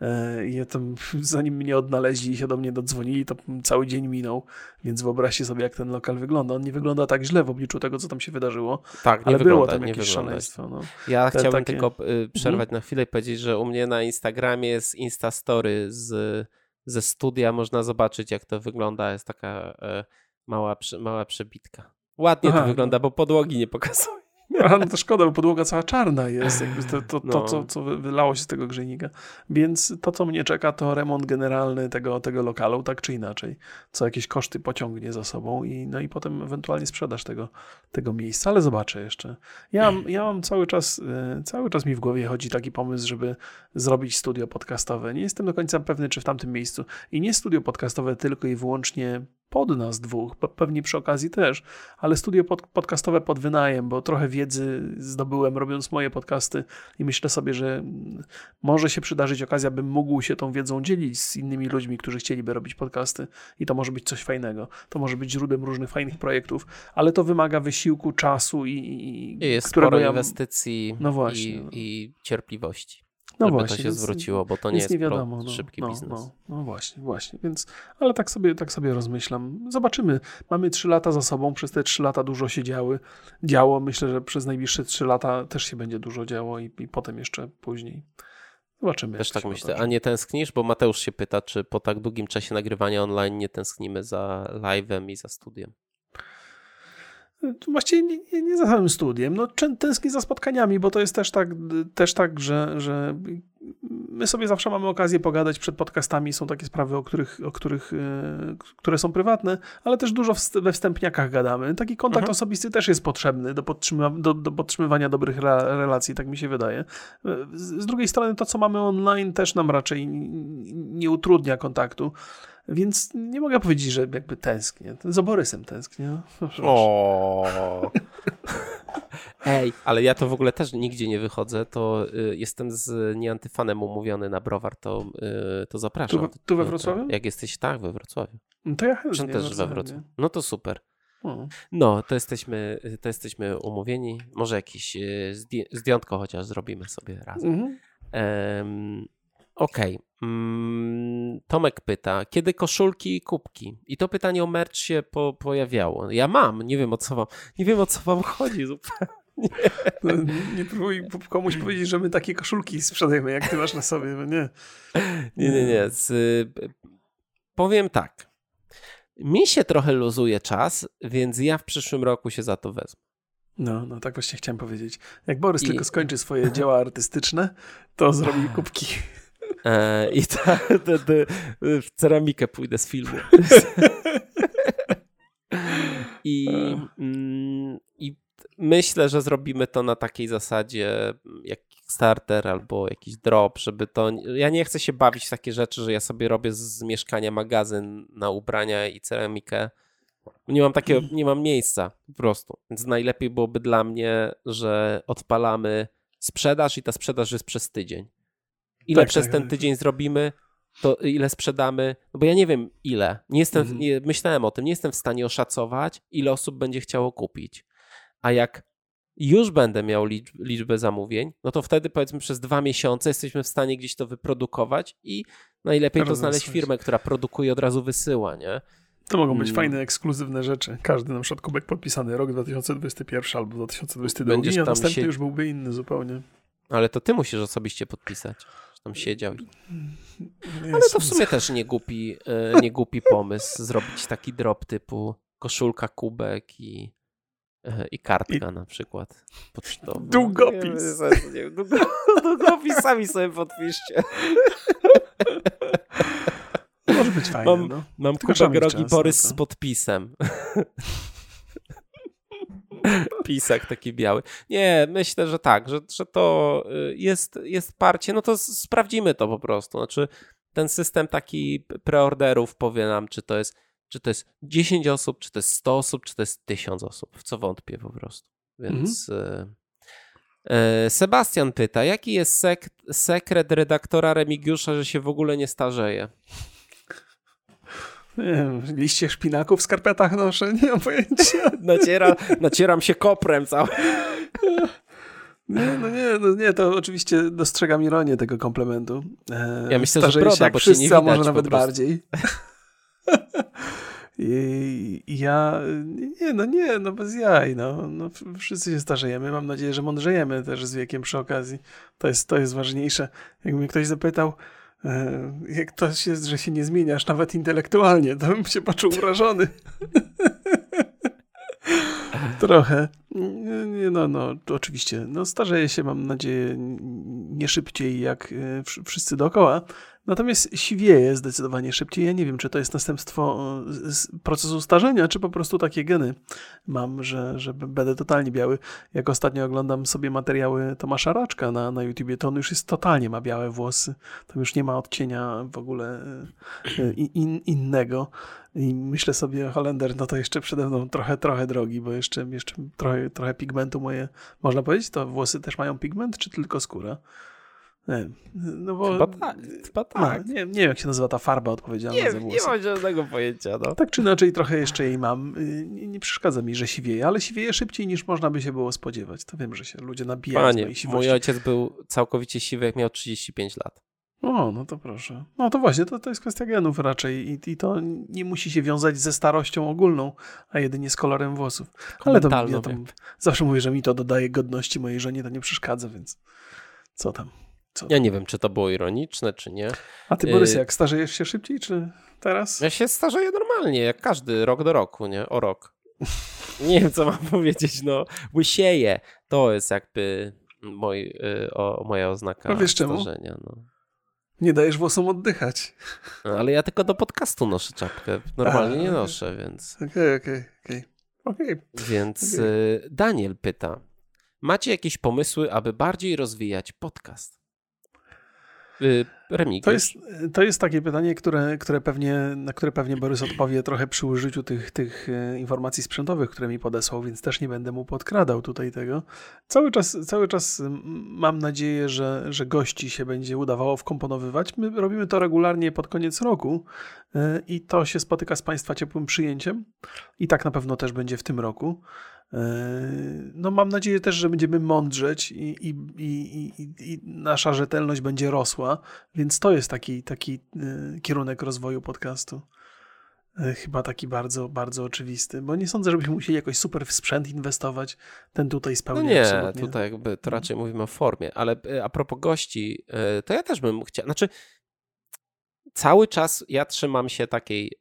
E, I tam, (laughs) zanim mnie odnaleźli i się do mnie dodzwonili, to cały dzień minął, więc wyobraźcie sobie, jak ten lokal wygląda. On nie wygląda tak źle w obliczu tego, co tam się wydarzyło, tak, ale wygląda, było tam jakieś szaleństwo. No. Ja Te, chciałbym takie... tylko y, przerwać mhm. na chwilę i powiedzieć, że u mnie na Instagramie jest Instastory z, ze studia, można zobaczyć, jak to wygląda. Jest taka e, mała, mała przebitka. Ładnie Aha, to wygląda, no. bo podłogi nie pokazują. (laughs) A, no to szkoda, bo podłoga cała czarna jest, jakby to, to, to, no. co, co wylało się z tego grzejnika. Więc to, co mnie czeka, to remont generalny tego, tego lokalu, tak czy inaczej, co jakieś koszty pociągnie za sobą i, no i potem ewentualnie sprzedaż tego, tego miejsca, ale zobaczę jeszcze. Ja, ja mam cały czas, e, cały czas mi w głowie chodzi taki pomysł, żeby zrobić studio podcastowe. Nie jestem do końca pewny, czy w tamtym miejscu. I nie studio podcastowe tylko i wyłącznie pod nas dwóch, pewnie przy okazji też, ale studio pod, podcastowe pod wynajem, bo trochę wiedzy zdobyłem robiąc moje podcasty i myślę sobie, że może się przydarzyć okazja, bym mógł się tą wiedzą dzielić z innymi ludźmi, którzy chcieliby robić podcasty i to może być coś fajnego. To może być źródłem różnych fajnych projektów, ale to wymaga wysiłku, czasu i... I jest sporo ja... inwestycji no właśnie, i, no. i cierpliwości no żeby właśnie, to się więc, zwróciło, bo to nie jest nie wiadomo, no, szybki no, biznes. No, no, właśnie, właśnie, więc, ale tak sobie, tak sobie rozmyślam. Zobaczymy. Mamy trzy lata za sobą, przez te trzy lata dużo się działy, działo. Myślę, że przez najbliższe trzy lata też się będzie dużo działo i, i potem jeszcze później. Zobaczymy. Też tak myślę. A nie tęsknisz? Bo Mateusz się pyta, czy po tak długim czasie nagrywania online nie tęsknimy za live'em i za studiem. Właściwie nie, nie, nie, za samym studiem. No, tęsknię za spotkaniami, bo to jest też tak, też tak że, że my sobie zawsze mamy okazję pogadać przed podcastami. Są takie sprawy, o których, o których, e, które są prywatne, ale też dużo we wstępniakach gadamy. Taki kontakt mhm. osobisty też jest potrzebny do, podtrzymywa do, do podtrzymywania dobrych relacji, tak mi się wydaje. Z drugiej strony to, co mamy online też nam raczej nie utrudnia kontaktu. Więc nie mogę powiedzieć, że jakby tęsknię. Z Borysem tęsknię. No, o. (laughs) Ej, ale ja to w ogóle też nigdzie nie wychodzę, to y, jestem z nieantyfanem umówiony na browar, to, y, to zapraszam. Tu, tu we no Wrocławiu? Jak jesteś, tak, we Wrocławiu. No to ja chętnie. Zresztą też we Wrocławiu. No to super. No, to jesteśmy, to jesteśmy umówieni. Może jakieś y, zdjątko chociaż zrobimy sobie razem. Mhm. Um, Okej. Okay. Mm, Tomek pyta, kiedy koszulki i kubki? I to pytanie o merch się po, pojawiało. Ja mam, nie wiem o co wam, nie wiem o co wam chodzi zupełnie. (laughs) No, nie próbuj komuś powiedzieć, że my takie koszulki sprzedajemy, jak ty masz na sobie, no nie. Nie, nie, nie. Z, powiem tak. Mi się trochę luzuje czas, więc ja w przyszłym roku się za to wezmę. No, no tak właśnie chciałem powiedzieć. Jak Borys I... tylko skończy swoje dzieła artystyczne, to zrobi (laughs) kubki. E, I ta, ta, ta, w ceramikę pójdę z filmu. I, mm, I myślę, że zrobimy to na takiej zasadzie jak Kickstarter albo jakiś drop, żeby to... Ja nie chcę się bawić w takie rzeczy, że ja sobie robię z mieszkania magazyn na ubrania i ceramikę. Nie mam takiego, nie mam miejsca po prostu. Więc najlepiej byłoby dla mnie, że odpalamy sprzedaż i ta sprzedaż jest przez tydzień ile tak, przez tak, ten tak. tydzień zrobimy, to ile sprzedamy, no bo ja nie wiem ile. Nie jestem, mhm. nie, myślałem o tym, nie jestem w stanie oszacować, ile osób będzie chciało kupić. A jak już będę miał liczb, liczbę zamówień, no to wtedy powiedzmy przez dwa miesiące jesteśmy w stanie gdzieś to wyprodukować i najlepiej to znaleźć firmę, która produkuje od razu wysyła, nie? To mogą być hmm. fajne, ekskluzywne rzeczy. Każdy na przykład kubek podpisany rok 2021 albo 2022, Będziesz a następny się... już byłby inny zupełnie. Ale to ty musisz osobiście podpisać tam siedział. Ale to w sumie też nie głupi, e, nie głupi pomysł (laughs) zrobić taki drop typu koszulka, kubek i, e, i kartka I... na przykład pocztowa. Długopis. Nie, nie, (laughs) długopis sami sobie podpiszcie. Może być fajne. Mam, no. mam kubek Rogi Borys z podpisem. (laughs) Pisak taki biały. Nie, myślę, że tak, że, że to y, jest, jest parcie, no to sprawdzimy to po prostu. Znaczy, ten system taki preorderów powie nam, czy to jest, czy to jest 10 osób, czy to jest 100 osób, czy to jest 1000 osób, w co wątpię po prostu. Więc mhm. y, y, Sebastian pyta, jaki jest sek sekret redaktora Remigiusza, że się w ogóle nie starzeje? Nie wiem, liście szpinaków w skarpetach noszę, nie mam pojęcia. (laughs) Naciera, nacieram się koprem cały. Nie, no nie, no nie, to oczywiście dostrzegam ironię tego komplementu. E, ja myślę, że broda, się bo wszyscy, nie widać, może nawet bardziej. (laughs) I, ja, nie, no nie, no bez jaj, no, no wszyscy się starzejemy, mam nadzieję, że mądrzejemy też z wiekiem przy okazji, to jest, to jest ważniejsze. Jakby mnie ktoś zapytał, jak to jest, że się nie zmieniasz nawet intelektualnie, to bym się poczuł urażony. (laughs) Trochę. No, no, oczywiście. No, starzeję się, mam nadzieję, nie szybciej jak e, wszyscy dookoła. Natomiast siwieje zdecydowanie szybciej. Ja nie wiem, czy to jest następstwo e, procesu starzenia, czy po prostu takie geny mam, że, że będę totalnie biały. Jak ostatnio oglądam sobie materiały Tomasza Raczka na, na YouTubie, to on już jest totalnie ma białe włosy. Tam już nie ma odcienia w ogóle e, in, innego. I myślę sobie, Holender, no to jeszcze przede mną trochę, trochę drogi, bo jeszcze, jeszcze trochę, trochę pigmentu moje, można powiedzieć, to włosy też mają pigment, czy tylko skóra? Nie, no bo, chyba tak. Chyba tak. No, nie, nie wiem, jak się nazywa ta farba odpowiedzialna nie, za włosy. Nie mam żadnego pojęcia. No. Tak czy inaczej, trochę jeszcze jej mam. Y, nie, nie, przeszkadza mi, że siwieje, ale siwieje szybciej niż można by się było spodziewać. To wiem, że się ludzie nabijają Panie, mój ojciec był całkowicie siwy, jak miał 35 lat. O, no to proszę. No to właśnie, to, to jest kwestia genów raczej i, i to nie musi się wiązać ze starością ogólną, a jedynie z kolorem włosów. Ale to ja tam zawsze mówię, że mi to dodaje godności mojej żonie, to nie przeszkadza, więc co tam. Co? Ja nie wiem, czy to było ironiczne, czy nie. A ty, Borys, y, jak starzejesz się szybciej, czy teraz? Ja się starzeję normalnie, jak każdy, rok do roku, nie? O rok. nie wiem, co mam (laughs) powiedzieć, no. Łysieję. To jest jakby mój, y, o, moja oznaka A wiesz starzenia. Czemu? No. Nie dajesz włosom oddychać. No, ale ja tylko do podcastu noszę czapkę. Normalnie A, nie noszę, więc... Okej, okej, okej. Więc okay. Daniel pyta, macie jakieś pomysły, aby bardziej rozwijać podcast? Y, Remigiusz? To jest, to jest takie pytanie, które, które pewnie, na które pewnie Borys odpowie trochę przy użyciu tych, tych e, informacji sprzętowych, które mi podesłał, więc też nie będę mu podkradał tutaj tego. Cały czas, cały czas mam nadzieję, że, że gości się będzie udawało wkomponowywać. My robimy to regularnie pod koniec roku e, i to się spotyka z Państwa ciepłym przyjęciem i tak na pewno też będzie w tym roku. E, no mam nadzieję też, że będziemy mądrzeć i, i, i, i, nasza rzetelność będzie rosła, więc to jest taki, taki e, kierunek rozwoju podcastu. E, chyba taki bardzo, bardzo oczywisty, bo nie sądzę, żebyśmy musieli jakoś super w sprzęt inwestować. Ten tutaj spełnia no nie, absolutnie. tutaj jakby to raczej mówimy o formie, ale a propos gości, to ja też bym chciał, znaczy cały czas ja trzymam się takiej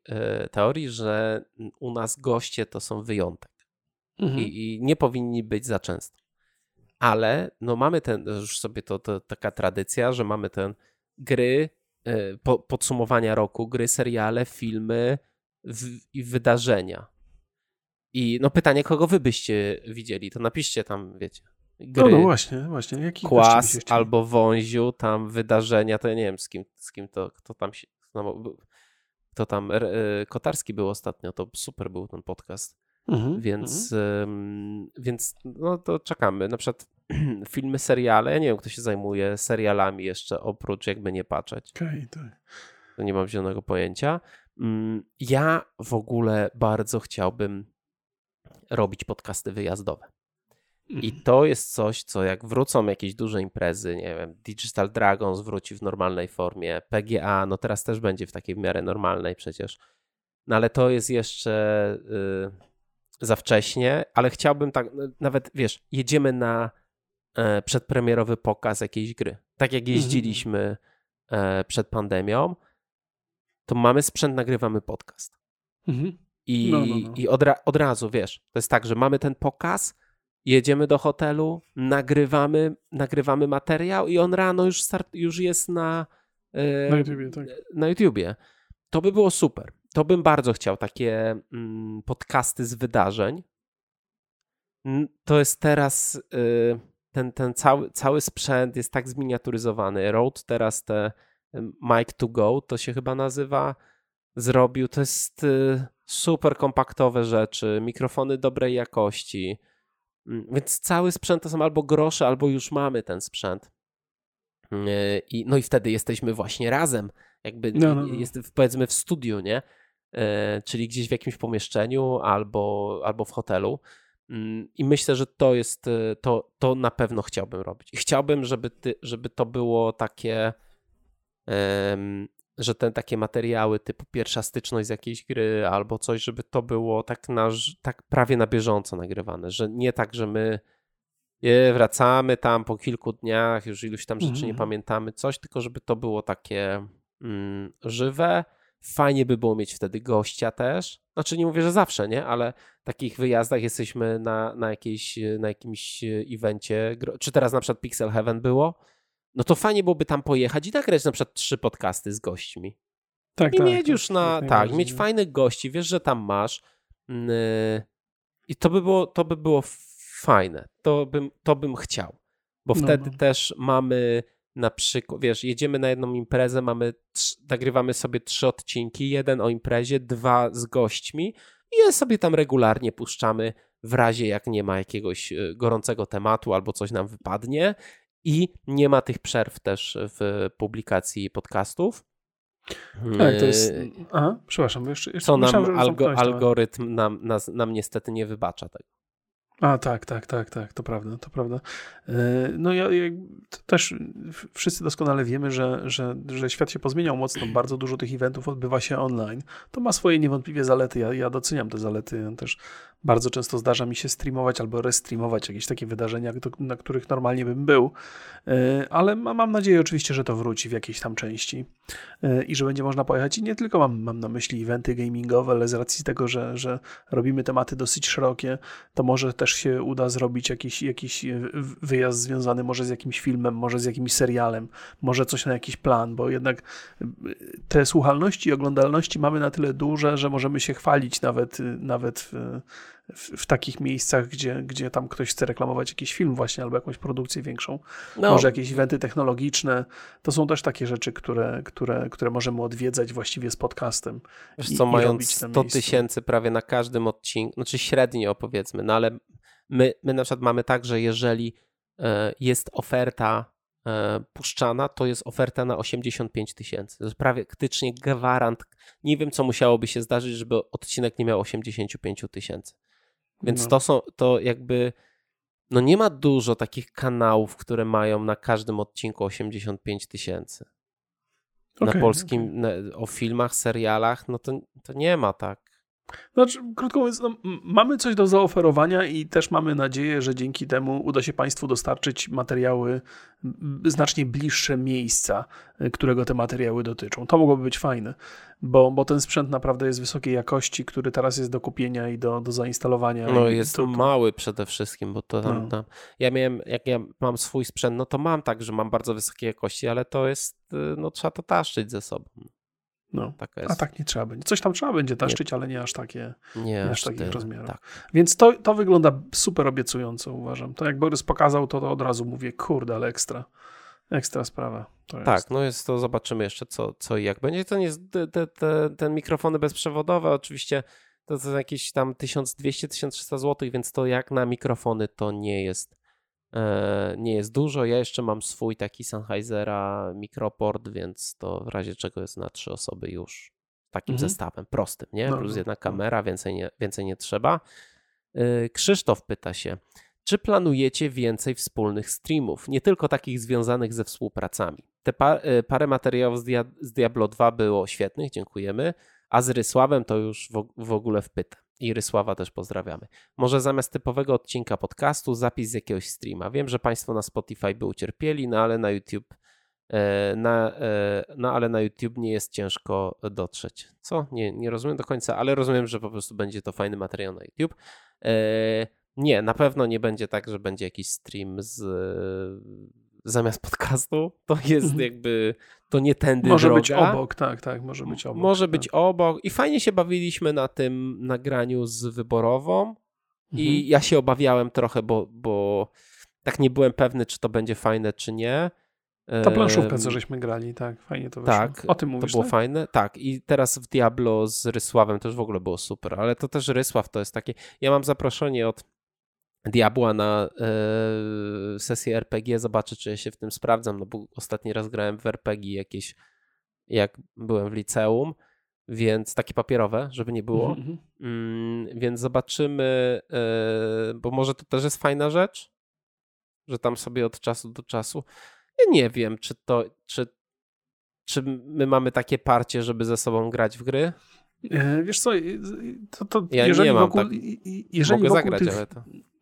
teorii, że u nas goście to są wyjątek mhm. i, i, nie powinni być za często. Ale no mamy ten, już sobie to, to taka tradycja, że mamy ten gry, e, po, podsumowania roku, gry, seriale, filmy w, i wydarzenia. I no pytanie, kogo wy byście widzieli, to napiszcie tam, wiecie, gry. No, no właśnie, właśnie. Jaki Kłas albo Wąziu, tam wydarzenia, to ja nie wiem z kim, z kim to, kto tam się, no, kto tam, e, Kotarski był ostatnio, to super był ten podcast. Mhm, więc, mhm. więc no to czekamy. Na przykład (clears throat) filmy, seriale. Ja nie wiem, kto się zajmuje serialami jeszcze, oprócz jakby nie patrzeć. Okay, tak. To nie mam zielonego pojęcia. Mm, ja w ogóle bardzo chciałbym robić podcasty wyjazdowe. I mhm. to jest coś, co jak wrócą jakieś duże imprezy, nie wiem, Digital Dragons wróci w normalnej formie, PGA, no teraz też będzie w takiej w miarę normalnej przecież. No ale to jest jeszcze. Yy, za wcześnie, ale chciałbym tak, nawet wiesz, jedziemy na e, przedpremierowy pokaz jakiejś gry. Tak jak mhm. jeździliśmy e, przed pandemią, to mamy sprzęt, nagrywamy podcast. Mhm. I, no, no, no. i od, od razu, wiesz, to jest tak, że mamy ten pokaz, jedziemy do hotelu, nagrywamy, nagrywamy materiał i on rano już, start, już jest na, e, na, YouTubie, tak. na YouTubie. To by było super to bym bardzo chciał takie mm, podcasty z wydarzeń. To jest teraz y, ten, ten cały, cały sprzęt jest tak zminiaturyzowany. Rode teraz te mic to go, to się chyba nazywa, zrobił. To jest y, super kompaktowe rzeczy, mikrofony dobrej jakości. Mm, więc cały sprzęt to są albo grosze, albo już mamy ten sprzęt. Y, I, no i wtedy jesteśmy właśnie razem, jakby no, no, no. Jest, powiedzmy w studiu, nie? E, czyli gdzieś w jakimś pomieszczeniu albo, albo w hotelu. Mm, I myślę, że to jest, e, to, to na pewno chciałbym robić. I chciałbym, żeby, ty, żeby to było takie, że te takie materiały typu pierwsza styczność z jakiejś gry albo coś, żeby to było tak, na, tak prawie na bieżąco nagrywane, że nie tak, że my wracamy tam po kilku dniach, już iluś tam rzeczy mm. nie mhm. pamiętamy, coś, tylko żeby to było takie mm, żywe Fajnie by było mieć wtedy gościa też. Znaczy nie mówię, że zawsze, nie? Ale w takich wyjazdach jesteśmy na, na, jakiejś, na jakimś evencie. Czy teraz na przykład Pixel Heaven było? no to fajnie byłoby tam pojechać i nagrać na przykład trzy podcasty z gośćmi. Tak, I tak, mieć tak, już na, tak, mieć fajnych gości, wiesz, że tam masz yy, i to by było, to by było fajne, to bym, to bym chciał, bo No, wtedy no. też mamy na przykład, wiesz, jedziemy na jedną imprezę, mamy, trz- nagrywamy sobie trzy odcinki, jeden o imprezie, dwa z gośćmi i je sobie tam regularnie puszczamy w razie jak nie ma jakiegoś y, gorącego tematu albo coś nam wypadnie i nie ma tych przerw też w publikacji podcastów. Tak, to jest... Yy, Aha, przepraszam, jeszcze, jeszcze Co nam myślałem, algo, algorytm nam, nas, nam niestety nie wybacza tego. A, tak, tak, tak, tak, to prawda, to prawda. E, No ja, ja też wszyscy doskonale wiemy, że, że, że świat się pozmieniał mocno, bardzo dużo tych eventów odbywa się online. To ma swoje niewątpliwie zalety, ja, ja doceniam te zalety, też bardzo często zdarza mi się streamować albo restreamować jakieś takie wydarzenia, na których normalnie bym był, E, ale ma- mam nadzieję oczywiście, że to wróci w jakiejś tam części E, i że będzie można pojechać i nie tylko mam, mam na myśli eventy gamingowe, ale z racji tego, że, że robimy tematy dosyć szerokie, to może też się uda zrobić jakiś, jakiś e, wyjazd związany może z jakimś filmem, może z jakimś serialem, może coś na jakiś plan, bo jednak e, te słuchalności i oglądalności mamy na tyle duże, że możemy się chwalić nawet, e, nawet w, w, w takich miejscach, gdzie, gdzie tam ktoś chce reklamować jakiś film właśnie albo jakąś produkcję większą. No, Może jakieś eventy technologiczne. To są też takie rzeczy, które, które, które możemy odwiedzać właściwie z podcastem. wiesz i- co, i mając robić na 100 miejscu. tysięcy prawie na każdym odcinku, znaczy średnio powiedzmy, no ale my, my na przykład mamy tak, że jeżeli e, jest oferta e, puszczana, to jest oferta na 85 tysięcy. To jest praktycznie gwarant. Nie wiem, co musiałoby się zdarzyć, żeby odcinek nie miał 85 tysięcy. Więc No. to są, to jakby, no nie ma dużo takich kanałów, które mają na każdym odcinku 85 tysięcy. Na Okej, polskim, na, o filmach, serialach, no to, to nie ma tak. Znaczy, krótko mówiąc, no, mamy coś do zaoferowania i też mamy nadzieję, że dzięki temu uda się Państwu dostarczyć materiały znacznie bliższe miejsca, y, którego te materiały dotyczą. To mogłoby być fajne, bo, bo ten sprzęt naprawdę jest wysokiej jakości, który teraz jest do kupienia i do, do zainstalowania. No jest to, to, mały przede wszystkim, bo to tam, No. tam, ja miałem, jak ja mam swój sprzęt, no to mam tak, że mam bardzo wysokiej jakości, ale to jest, y, no trzeba to taszczyć ze sobą. No. Taka jest. A tak nie trzeba będzie. Coś tam trzeba będzie taszczyć, ale nie aż takie. nie aż aż takich tyle, rozmiarów. Tak. Więc to, to wygląda super obiecująco, uważam. To jak Borys pokazał, to, to od razu mówię, kurde, ale ekstra. Ekstra sprawa. To jest. Tak, no jest to, zobaczymy jeszcze co, co i jak będzie. To nie jest, te, te, te, te mikrofony bezprzewodowe oczywiście to są jakieś tam 1200-1300 zł, więc to jak na mikrofony to nie jest nie jest dużo. Ja jeszcze mam swój taki Sennheisera mikroport, więc to w razie czego jest na trzy osoby już takim Mhm. zestawem prostym, nie? No, Plus no, jedna no. kamera, więcej nie, więcej nie trzeba. E, Krzysztof pyta się, czy planujecie więcej wspólnych streamów, nie tylko takich związanych ze współpracami? Te pa, e, parę materiałów z, Dia, z Diablo 2 było świetnych, dziękujemy, a z Rysławem to już w, w ogóle wpyta. I Rysława też pozdrawiamy. Może zamiast typowego odcinka podcastu zapis z jakiegoś streama. Wiem, że Państwo na Spotify by ucierpieli, no ale na YouTube e, na, e, no ale na YouTube nie jest ciężko dotrzeć. Co? Nie, nie rozumiem do końca, ale rozumiem, że po prostu będzie to fajny materiał na YouTube. E, nie, na pewno nie będzie tak, że będzie jakiś stream z zamiast podcastu. To jest Mhm. jakby, to nie tędy Może droga. być obok, tak, tak, może być obok. Może tak. być obok. I fajnie się bawiliśmy na tym nagraniu z wyborową. I Mhm. ja się obawiałem trochę, bo, bo tak nie byłem pewny, czy to będzie fajne, czy nie. Ta planszówka, co żeśmy grali, tak, fajnie to wyszło. Tak, O tym mówisz, to było tak? fajne. Tak, i teraz w Diablo z Rysławem też w ogóle było super, ale to też Rysław to jest takie. Ja mam zaproszenie od Diabła na e, sesję RPG, zobaczę, czy ja się w tym sprawdzam, no bo ostatni raz grałem w RPG jakieś, jak byłem w liceum, więc takie papierowe, żeby nie było. Mhm, mhm. Mm, więc zobaczymy, e, bo może to też jest fajna rzecz, że tam sobie od czasu do czasu. Ja nie wiem, czy to, czy, czy my mamy takie parcie, żeby ze sobą grać w gry. E, Wiesz co, to, to Ja jeżeli nie mam wokół, tak- jeżeli Mogę wokół zagrać, tych, ale to.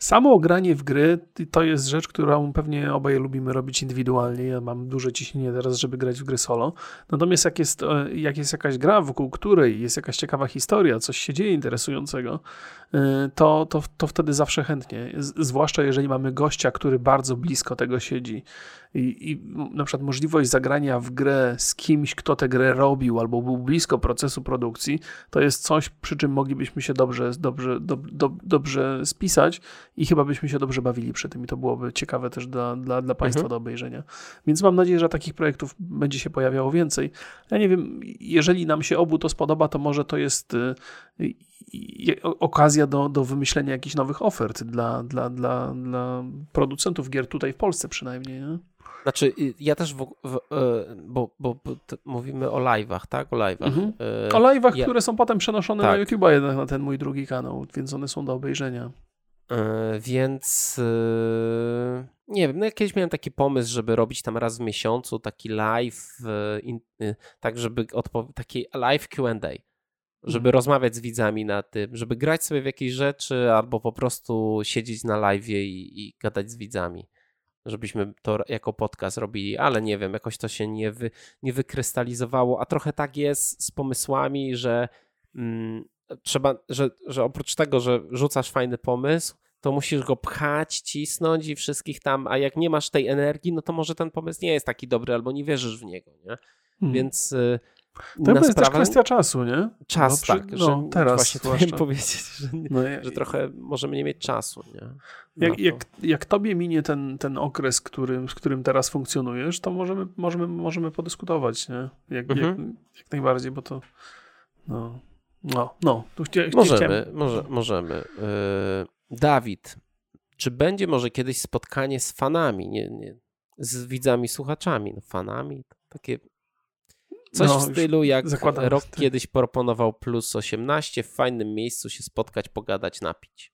Samo granie w gry to jest rzecz, którą pewnie obaj lubimy robić indywidualnie. Ja mam duże ciśnienie teraz, żeby grać w gry solo. Natomiast jak jest, e, jak jest jakaś gra, wokół której jest jakaś ciekawa historia, coś się dzieje interesującego, e, to, to, to wtedy zawsze chętnie. Zwłaszcza jeżeli mamy gościa, który bardzo blisko tego siedzi i, i na przykład możliwość zagrania w grę z kimś, kto tę grę robił albo był blisko procesu produkcji, to jest coś, przy czym moglibyśmy się dobrze, dobrze, do, do, dobrze spisać i chyba byśmy się dobrze bawili przy tym i to byłoby ciekawe też dla, dla, dla Państwa mhm. do obejrzenia. Więc mam nadzieję, że takich projektów będzie się pojawiało więcej. Ja nie wiem, jeżeli nam się obu to spodoba, to może to jest y, okazja do, do wymyślenia jakichś nowych ofert dla, dla, dla, dla producentów gier tutaj w Polsce przynajmniej. Nie? Znaczy, y, ja też, w, w, e, bo, bo, bo mówimy o live'ach, tak? O live'ach. Mhm. E, o live'ach, ja... które są potem przenoszone tak. na YouTube'a jednak na ten mój drugi kanał, więc one są do obejrzenia. E, więc nie wiem, no ja kiedyś miałem taki pomysł, żeby robić tam raz w miesiącu taki live, tak żeby taki live Q&A żeby mhm. rozmawiać z widzami na tym, żeby grać sobie w jakieś rzeczy, albo po prostu siedzieć na live i, i gadać z widzami żebyśmy to jako podcast robili, ale nie wiem, jakoś to się nie, wy, nie wykrystalizowało, a trochę tak jest z pomysłami, że mm, trzeba, że, że oprócz tego, że rzucasz fajny pomysł, to musisz go pchać, cisnąć i wszystkich tam, a jak nie masz tej energii, no to może ten pomysł nie jest taki dobry albo nie wierzysz w niego, nie? Hmm. Więc y, to jest sprawę... też kwestia czasu, nie? Czas, no, przy... tak. No, że teraz właśnie zwłaszcza. powiedzieć, że, nie, no, że trochę możemy nie mieć czasu, nie? Jak, jak, jak, tobie minie ten, ten okres, którym, w którym teraz funkcjonujesz, to możemy, możemy, możemy podyskutować, nie? Jak, mhm. jak, jak najbardziej, bo to no, no, no. Tu chcia, możemy, chciałem... może, możemy. Yy, Dawid, czy będzie może kiedyś spotkanie z fanami, nie, nie, z widzami, słuchaczami, no fanami, takie Coś no, w stylu jak rok kiedyś proponował plus 18, w fajnym miejscu się spotkać, pogadać, napić.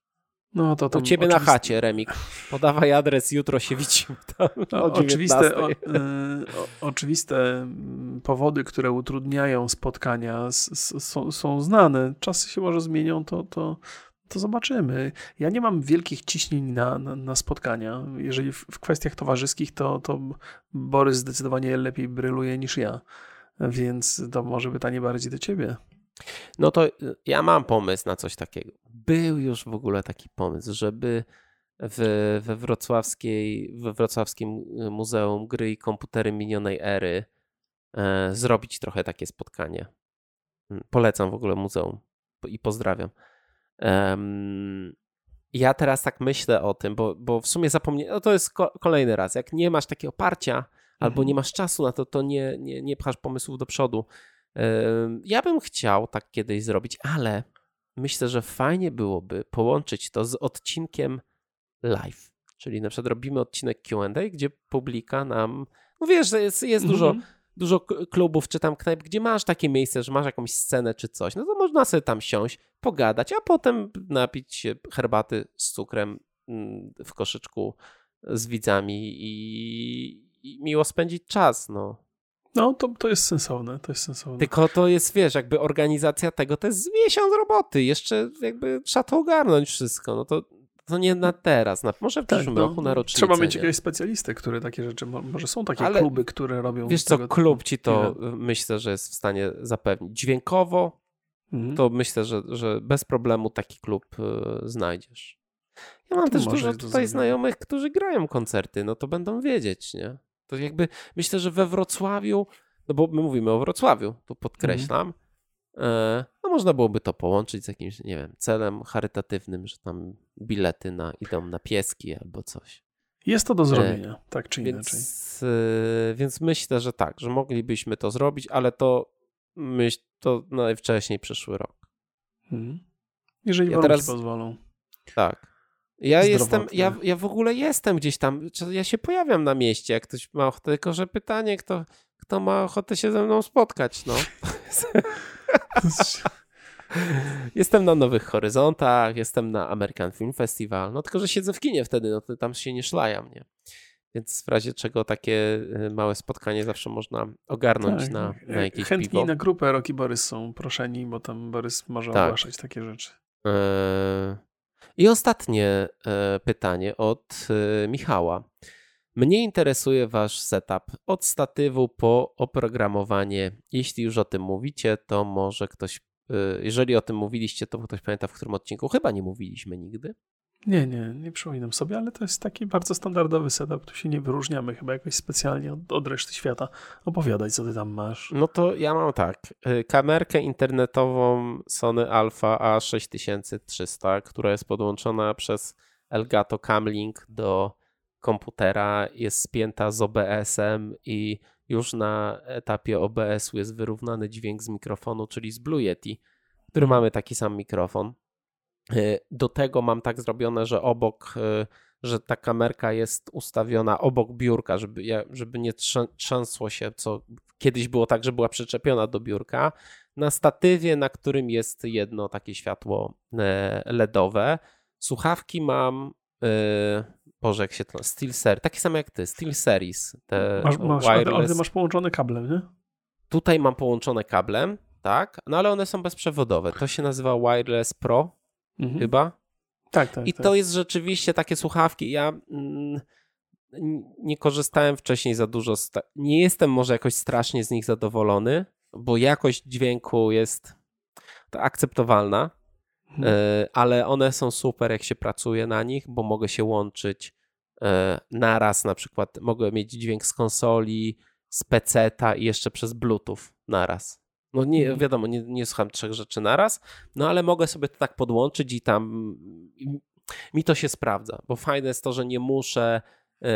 No to tam U ciebie oczywiste... na chacie, Remik. Podawaj adres, jutro się widzimy. (laughs) No, oczywiste, o, y, o, oczywiste mm, powody, które utrudniają spotkania są, są znane. Czasy się może zmienią, to, to, to zobaczymy. Ja nie mam wielkich ciśnień na, na, na spotkania. Jeżeli w, w kwestiach towarzyskich, to, to Borys zdecydowanie lepiej bryluje niż ja więc to może pytanie bardziej do ciebie. No to y, ja mam pomysł na coś takiego. Był już w ogóle taki pomysł, żeby w, we, wrocławskiej, we wrocławskim y, Muzeum Gry i Komputery Minionej Ery e, zrobić trochę takie spotkanie. Mm, polecam w ogóle muzeum i pozdrawiam. Um, ja teraz tak myślę o tym, bo, bo w sumie zapomniałem, no to jest ko kolejny raz, jak nie masz takiego oparcia, albo nie mhm. masz czasu na to, to nie, nie, nie pchasz pomysłów do przodu. Ja bym chciał tak kiedyś zrobić, ale myślę, że fajnie byłoby połączyć to z odcinkiem live. Czyli na przykład robimy odcinek QA, gdzie publika nam. No wiesz, jest, jest -hmm. dużo, mhm. dużo klubów czy tam knajp, gdzie masz takie miejsce, że masz jakąś scenę czy coś. No to można sobie tam siąść, pogadać, a potem napić się herbaty z cukrem mm, w koszyczku z widzami i, i miło spędzić czas, no. No, to, to jest sensowne, to jest sensowne. Tylko to jest, wiesz, jakby organizacja tego, to jest miesiąc roboty, jeszcze jakby trzeba to ogarnąć wszystko, no to, to nie na teraz, na, może w tak, przyszłym no, roku na rocznicę. Trzeba mieć nie? jakiegoś specjalistę, który takie rzeczy, może są takie Ale kluby, które robią... Wiesz co, klub ci to myślę, że jest w stanie zapewnić. Dźwiękowo mhm. to myślę, że, że bez problemu taki klub y, znajdziesz. Ja mam to też dużo tutaj znajomych, którzy grają koncerty, no to będą wiedzieć, nie? To jakby myślę, że we Wrocławiu, no bo my mówimy o Wrocławiu, to podkreślam, mm. no można byłoby to połączyć z jakimś, nie wiem, celem charytatywnym, że tam bilety na, idą na pieski albo coś. Jest to do e, zrobienia, e, tak czy więc, inaczej. E, więc myślę, że tak, że moglibyśmy to zrobić, ale to myśl, to najwcześniej przyszły rok. Hmm. Jeżeli ja teraz pozwolą. Tak. Ja jestem, ja, ja w ogóle jestem gdzieś tam, ja się pojawiam na mieście, jak ktoś ma ochotę, tylko że pytanie, kto, kto ma ochotę się ze mną spotkać, no. (laughs) jestem na Nowych Horyzontach, jestem na American Film Festival, no tylko, że siedzę w kinie wtedy, no to tam się nie szlajam, nie? Więc w razie czego takie y, małe spotkanie zawsze można ogarnąć tak. na, na jakieś Chętni piwo. na grupę Roki Borys są proszeni, bo tam Borys może tak. ogłaszać takie rzeczy. Eee, I ostatnie e, pytanie od e, Michała. Mnie interesuje Wasz setup od statywu po oprogramowanie. Jeśli już o tym mówicie, to może ktoś, e, jeżeli o tym mówiliście, to ktoś pamięta w którym odcinku? Chyba nie mówiliśmy nigdy. Nie, nie, nie przypominam sobie, ale to jest taki bardzo standardowy setup. Tu się nie wyróżniamy chyba jakoś specjalnie od, od reszty świata. Opowiadaj, co ty tam masz. No to ja mam tak. Y, kamerkę internetową Sony Alpha A6300, która jest podłączona przez Elgato Camlink do komputera, jest spięta z OBS-em i już na etapie OBS-u jest wyrównany dźwięk z mikrofonu, czyli z Blue Yeti, który mhm. mamy taki sam mikrofon. Y, do tego mam tak zrobione, że obok, y, że ta kamerka jest ustawiona obok biurka, żeby, żeby nie trzęsło się, co kiedyś było tak, że była przyczepiona do biurka. Na statywie, na którym jest jedno takie światło e, LEDowe. Słuchawki mam, y, Boże, jak się to, Steel Series, takie same jak ty, Steel Series. Te masz, masz, ale ty masz połączone kablem, nie? Tutaj mam połączone kablem, tak, no ale one są bezprzewodowe. To się nazywa Wireless Pro mhm. chyba. Tak, tak. I tak. to jest rzeczywiście takie słuchawki. Ja mm, nie korzystałem wcześniej za dużo. Nie jestem może jakoś strasznie z nich zadowolony, bo jakość dźwięku jest akceptowalna, mhm. E, ale one są super, jak się pracuje na nich, bo mogę się łączyć e, naraz, na przykład mogę mieć dźwięk z konsoli, z peceta i jeszcze przez Bluetooth naraz. No nie, mhm. wiadomo, nie, nie słucham trzech rzeczy naraz, no ale mogę sobie to tak podłączyć i tam mi to się sprawdza, bo fajne jest to, że nie muszę y,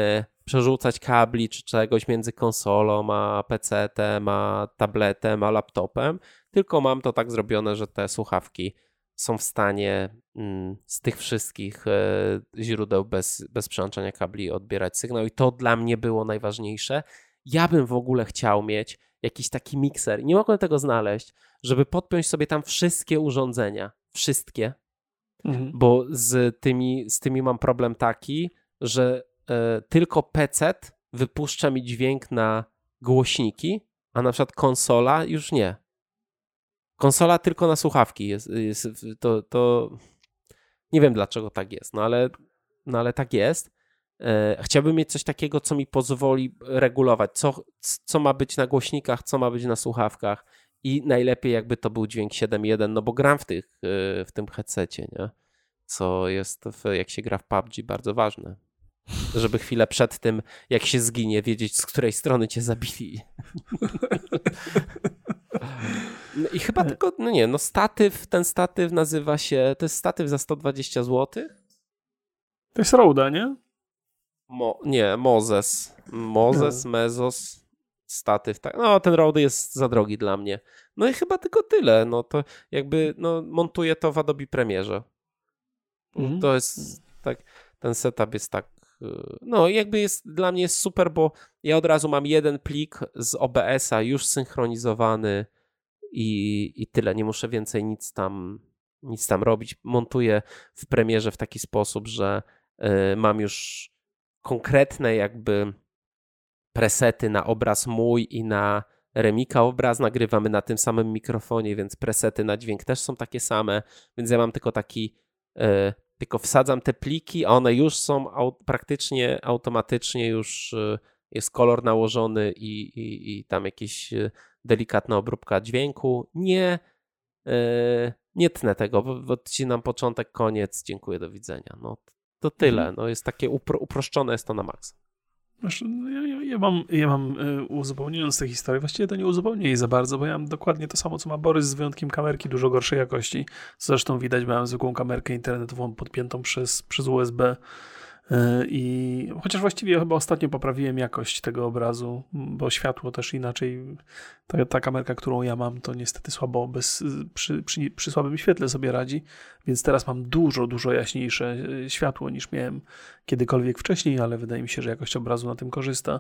przerzucać kabli czy czegoś między konsolą, a PC-tem, a tabletem, a laptopem, tylko mam to tak zrobione, że te słuchawki są w stanie mm, z tych wszystkich y, źródeł bez, bez przełączania kabli odbierać sygnał i to dla mnie było najważniejsze. Ja bym w ogóle chciał mieć jakiś taki mikser. Nie mogłem tego znaleźć, żeby podpiąć sobie tam wszystkie urządzenia. Wszystkie. Mhm. Bo z tymi, z tymi mam problem taki, że y, tylko PC wypuszcza mi dźwięk na głośniki, a na przykład konsola już nie. Konsola tylko na słuchawki jest, jest to, to nie wiem dlaczego tak jest, no ale, no ale tak jest. E, chciałbym mieć coś takiego, co mi pozwoli regulować, co, co ma być na głośnikach, co ma być na słuchawkach i najlepiej jakby to był dźwięk 7.1, no bo gram w, tych, e, w tym headsetie, nie? co jest, w, jak się gra w PUBG, bardzo ważne. Żeby chwilę przed tym, jak się zginie, wiedzieć, z której strony cię zabili. No I chyba tylko, no nie, no statyw, ten statyw nazywa się, to jest statyw za 120 zł. To jest Roda, nie? Mo, nie, Mozes. Mozes, no. Mezos, statyw. Tak. No, ten Rode jest za drogi dla mnie. No i chyba tylko tyle. No to jakby no, montuję to w Adobe Premierze. Mhm. To jest tak, ten setup jest tak. Y, no, jakby jest dla mnie jest super, bo ja od razu mam jeden plik z OBS-a już synchronizowany i, i tyle. Nie muszę więcej nic tam, nic tam robić. Montuję w premierze w taki sposób, że y, mam już konkretne jakby presety na obraz mój i na Remika obraz nagrywamy na tym samym mikrofonie, więc presety na dźwięk też są takie same, więc ja mam tylko taki, e, tylko wsadzam te pliki, a one już są praktycznie automatycznie już e, jest kolor nałożony i, i, i tam jakieś e, delikatna obróbka dźwięku. Nie, nie tnę tego, odcinam początek, koniec, dziękuję, do widzenia. No, to tyle. Mhm. No jest takie upro, uproszczone jest to na maks. No, ja, ja, ja, mam, ja mam y, uzupełniając tę historię, właściwie to nie uzupełnię jej za bardzo, bo ja mam dokładnie to samo, co ma Borys, z wyjątkiem kamerki dużo gorszej jakości. Zresztą widać, miałem zwykłą kamerkę internetową podpiętą przez, przez USB E, I chociaż właściwie chyba ostatnio poprawiłem jakość tego obrazu, bo światło też inaczej. Ta, ta kamerka, którą ja mam, to niestety słabo bez, przy, przy, przy słabym świetle sobie radzi, więc teraz mam dużo, dużo jaśniejsze e, światło niż miałem kiedykolwiek wcześniej, ale wydaje mi się, że jakość obrazu na tym korzysta.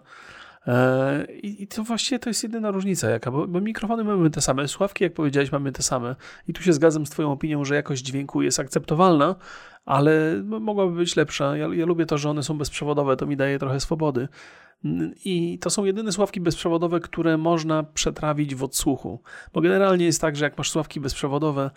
E, I to właściwie to jest jedyna różnica jaka, bo, bo, mikrofony mamy te same, słuchawki, jak powiedziałeś, mamy te same. I tu się zgadzam z Twoją opinią, że jakość dźwięku jest akceptowalna, ale mogłaby być lepsza. Ja, ja lubię to, że one są bezprzewodowe, to mi daje trochę swobody. I to są jedyne sławki bezprzewodowe, które można przetrawić w odsłuchu. Bo generalnie jest tak, że jak masz sławki bezprzewodowe,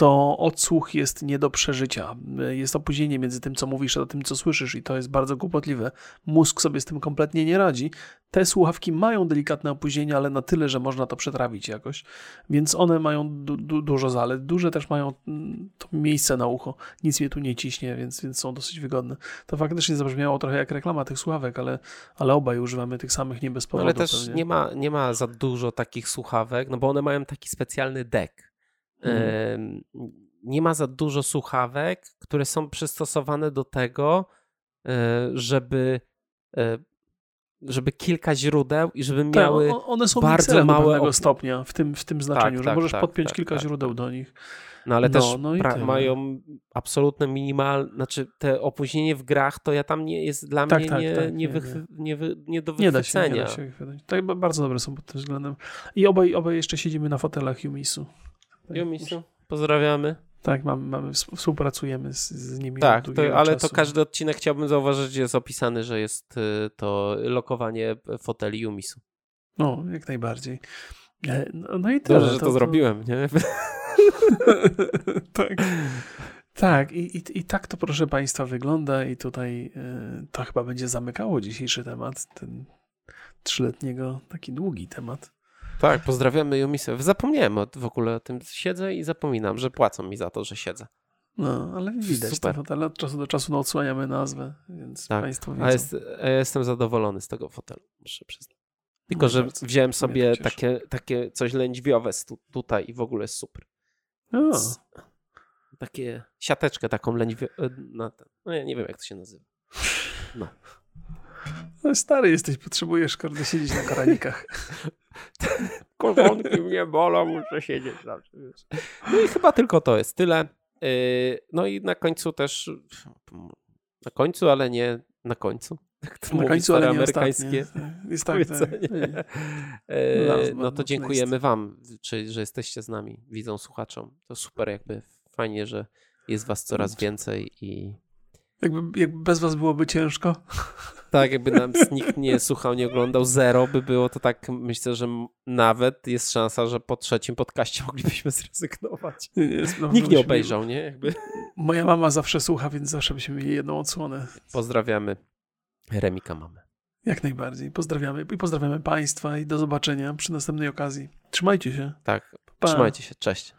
to odsłuch jest nie do przeżycia. Jest opóźnienie między tym, co mówisz, a tym, co słyszysz, i to jest bardzo kłopotliwe. Mózg sobie z tym kompletnie nie radzi. Te słuchawki mają delikatne opóźnienie, ale na tyle, że można to przetrawić jakoś, więc one mają du du dużo zalet. Duże też mają mm, to miejsce na ucho, nic mnie tu nie ciśnie, więc, więc są dosyć wygodne. To faktycznie zabrzmiało trochę jak reklama tych słuchawek, ale, ale obaj używamy tych samych nie bez powodu. Ale też nie ma, nie ma za dużo takich słuchawek, no bo one mają taki specjalny deck Mhm. Nie ma za dużo słuchawek, które są przystosowane do tego, e, żeby e, żeby kilka źródeł i żeby tak, miały tak, one są bardzo małego op... stopnia w tym, w tym znaczeniu, tak, że tak, możesz tak, podpiąć tak, kilka tak. źródeł do nich. No ale no, też no mają absolutne minimalne, znaczy te opóźnienie w grach, to ja tam nie jest dla mnie nie, nie, nie, nie, wy, nie do wychwycenia. Nie da się, nie da się Tak, bardzo dobre są pod tym względem. I obaj, obaj jeszcze siedzimy na fotelach Yumisu. Jumisu, pozdrawiamy. Tak, mamy, mamy, współpracujemy z, z nimi. Tak, to, ale czasu. to każdy odcinek chciałbym zauważyć, że jest opisany, że jest y, to lokowanie foteli Jumisu. No, jak najbardziej. E, no, no i tyle. Dobrze, że to, to zrobiłem, nie? (laughs) tak. Tak, i, i, i tak to proszę Państwa wygląda i tutaj y, to chyba będzie zamykało dzisiejszy temat, ten trzyletniego, taki długi temat. Tak, pozdrawiamy Jumisę. Zapomniałem w ogóle o tym. Siedzę i zapominam, że płacą mi za to, że siedzę. No, ale widać Super. to fotele. Od czasu do czasu no, odsłaniamy nazwę, więc tak. Państwo widzą. A jest, ja jestem zadowolony z tego fotelu, muszę przyznać. Tylko, no, że wziąłem sobie takie, takie coś lędźwiowe tutaj i w ogóle jest super. O. Takie siateczkę taką lędźwiową. No, no ja nie wiem, jak to się nazywa. No. No, stary jesteś, potrzebujesz kurde siedzieć na koranikach. (laughs) Koronki mnie bolą, muszę siedzieć zawsze. No i chyba tylko to jest tyle. Yy, no i na końcu też, na końcu, ale nie na końcu. na końcu, ale nie amerykańskie. Jest tak, tak. (laughs) Yy, no to dziękujemy wam, czy, że jesteście z nami, widzą słuchaczom. To super jakby, fajnie, że jest was coraz więcej i jakby, jakby bez was byłoby ciężko. (laughs) Tak, jakby nam nikt nie słuchał, nie oglądał, zero by było, to tak myślę, że nawet jest szansa, że po trzecim podcaście moglibyśmy zrezygnować. Nie, nie, no, nikt nie obejrzał, nie? Jakby. Moja mama zawsze słucha, więc zawsze byśmy mieli jedną odsłonę. Pozdrawiamy Remika mamy. Jak najbardziej. Pozdrawiamy i pozdrawiamy Państwa i do zobaczenia przy następnej okazji. Trzymajcie się. Tak, pa. trzymajcie się. Cześć.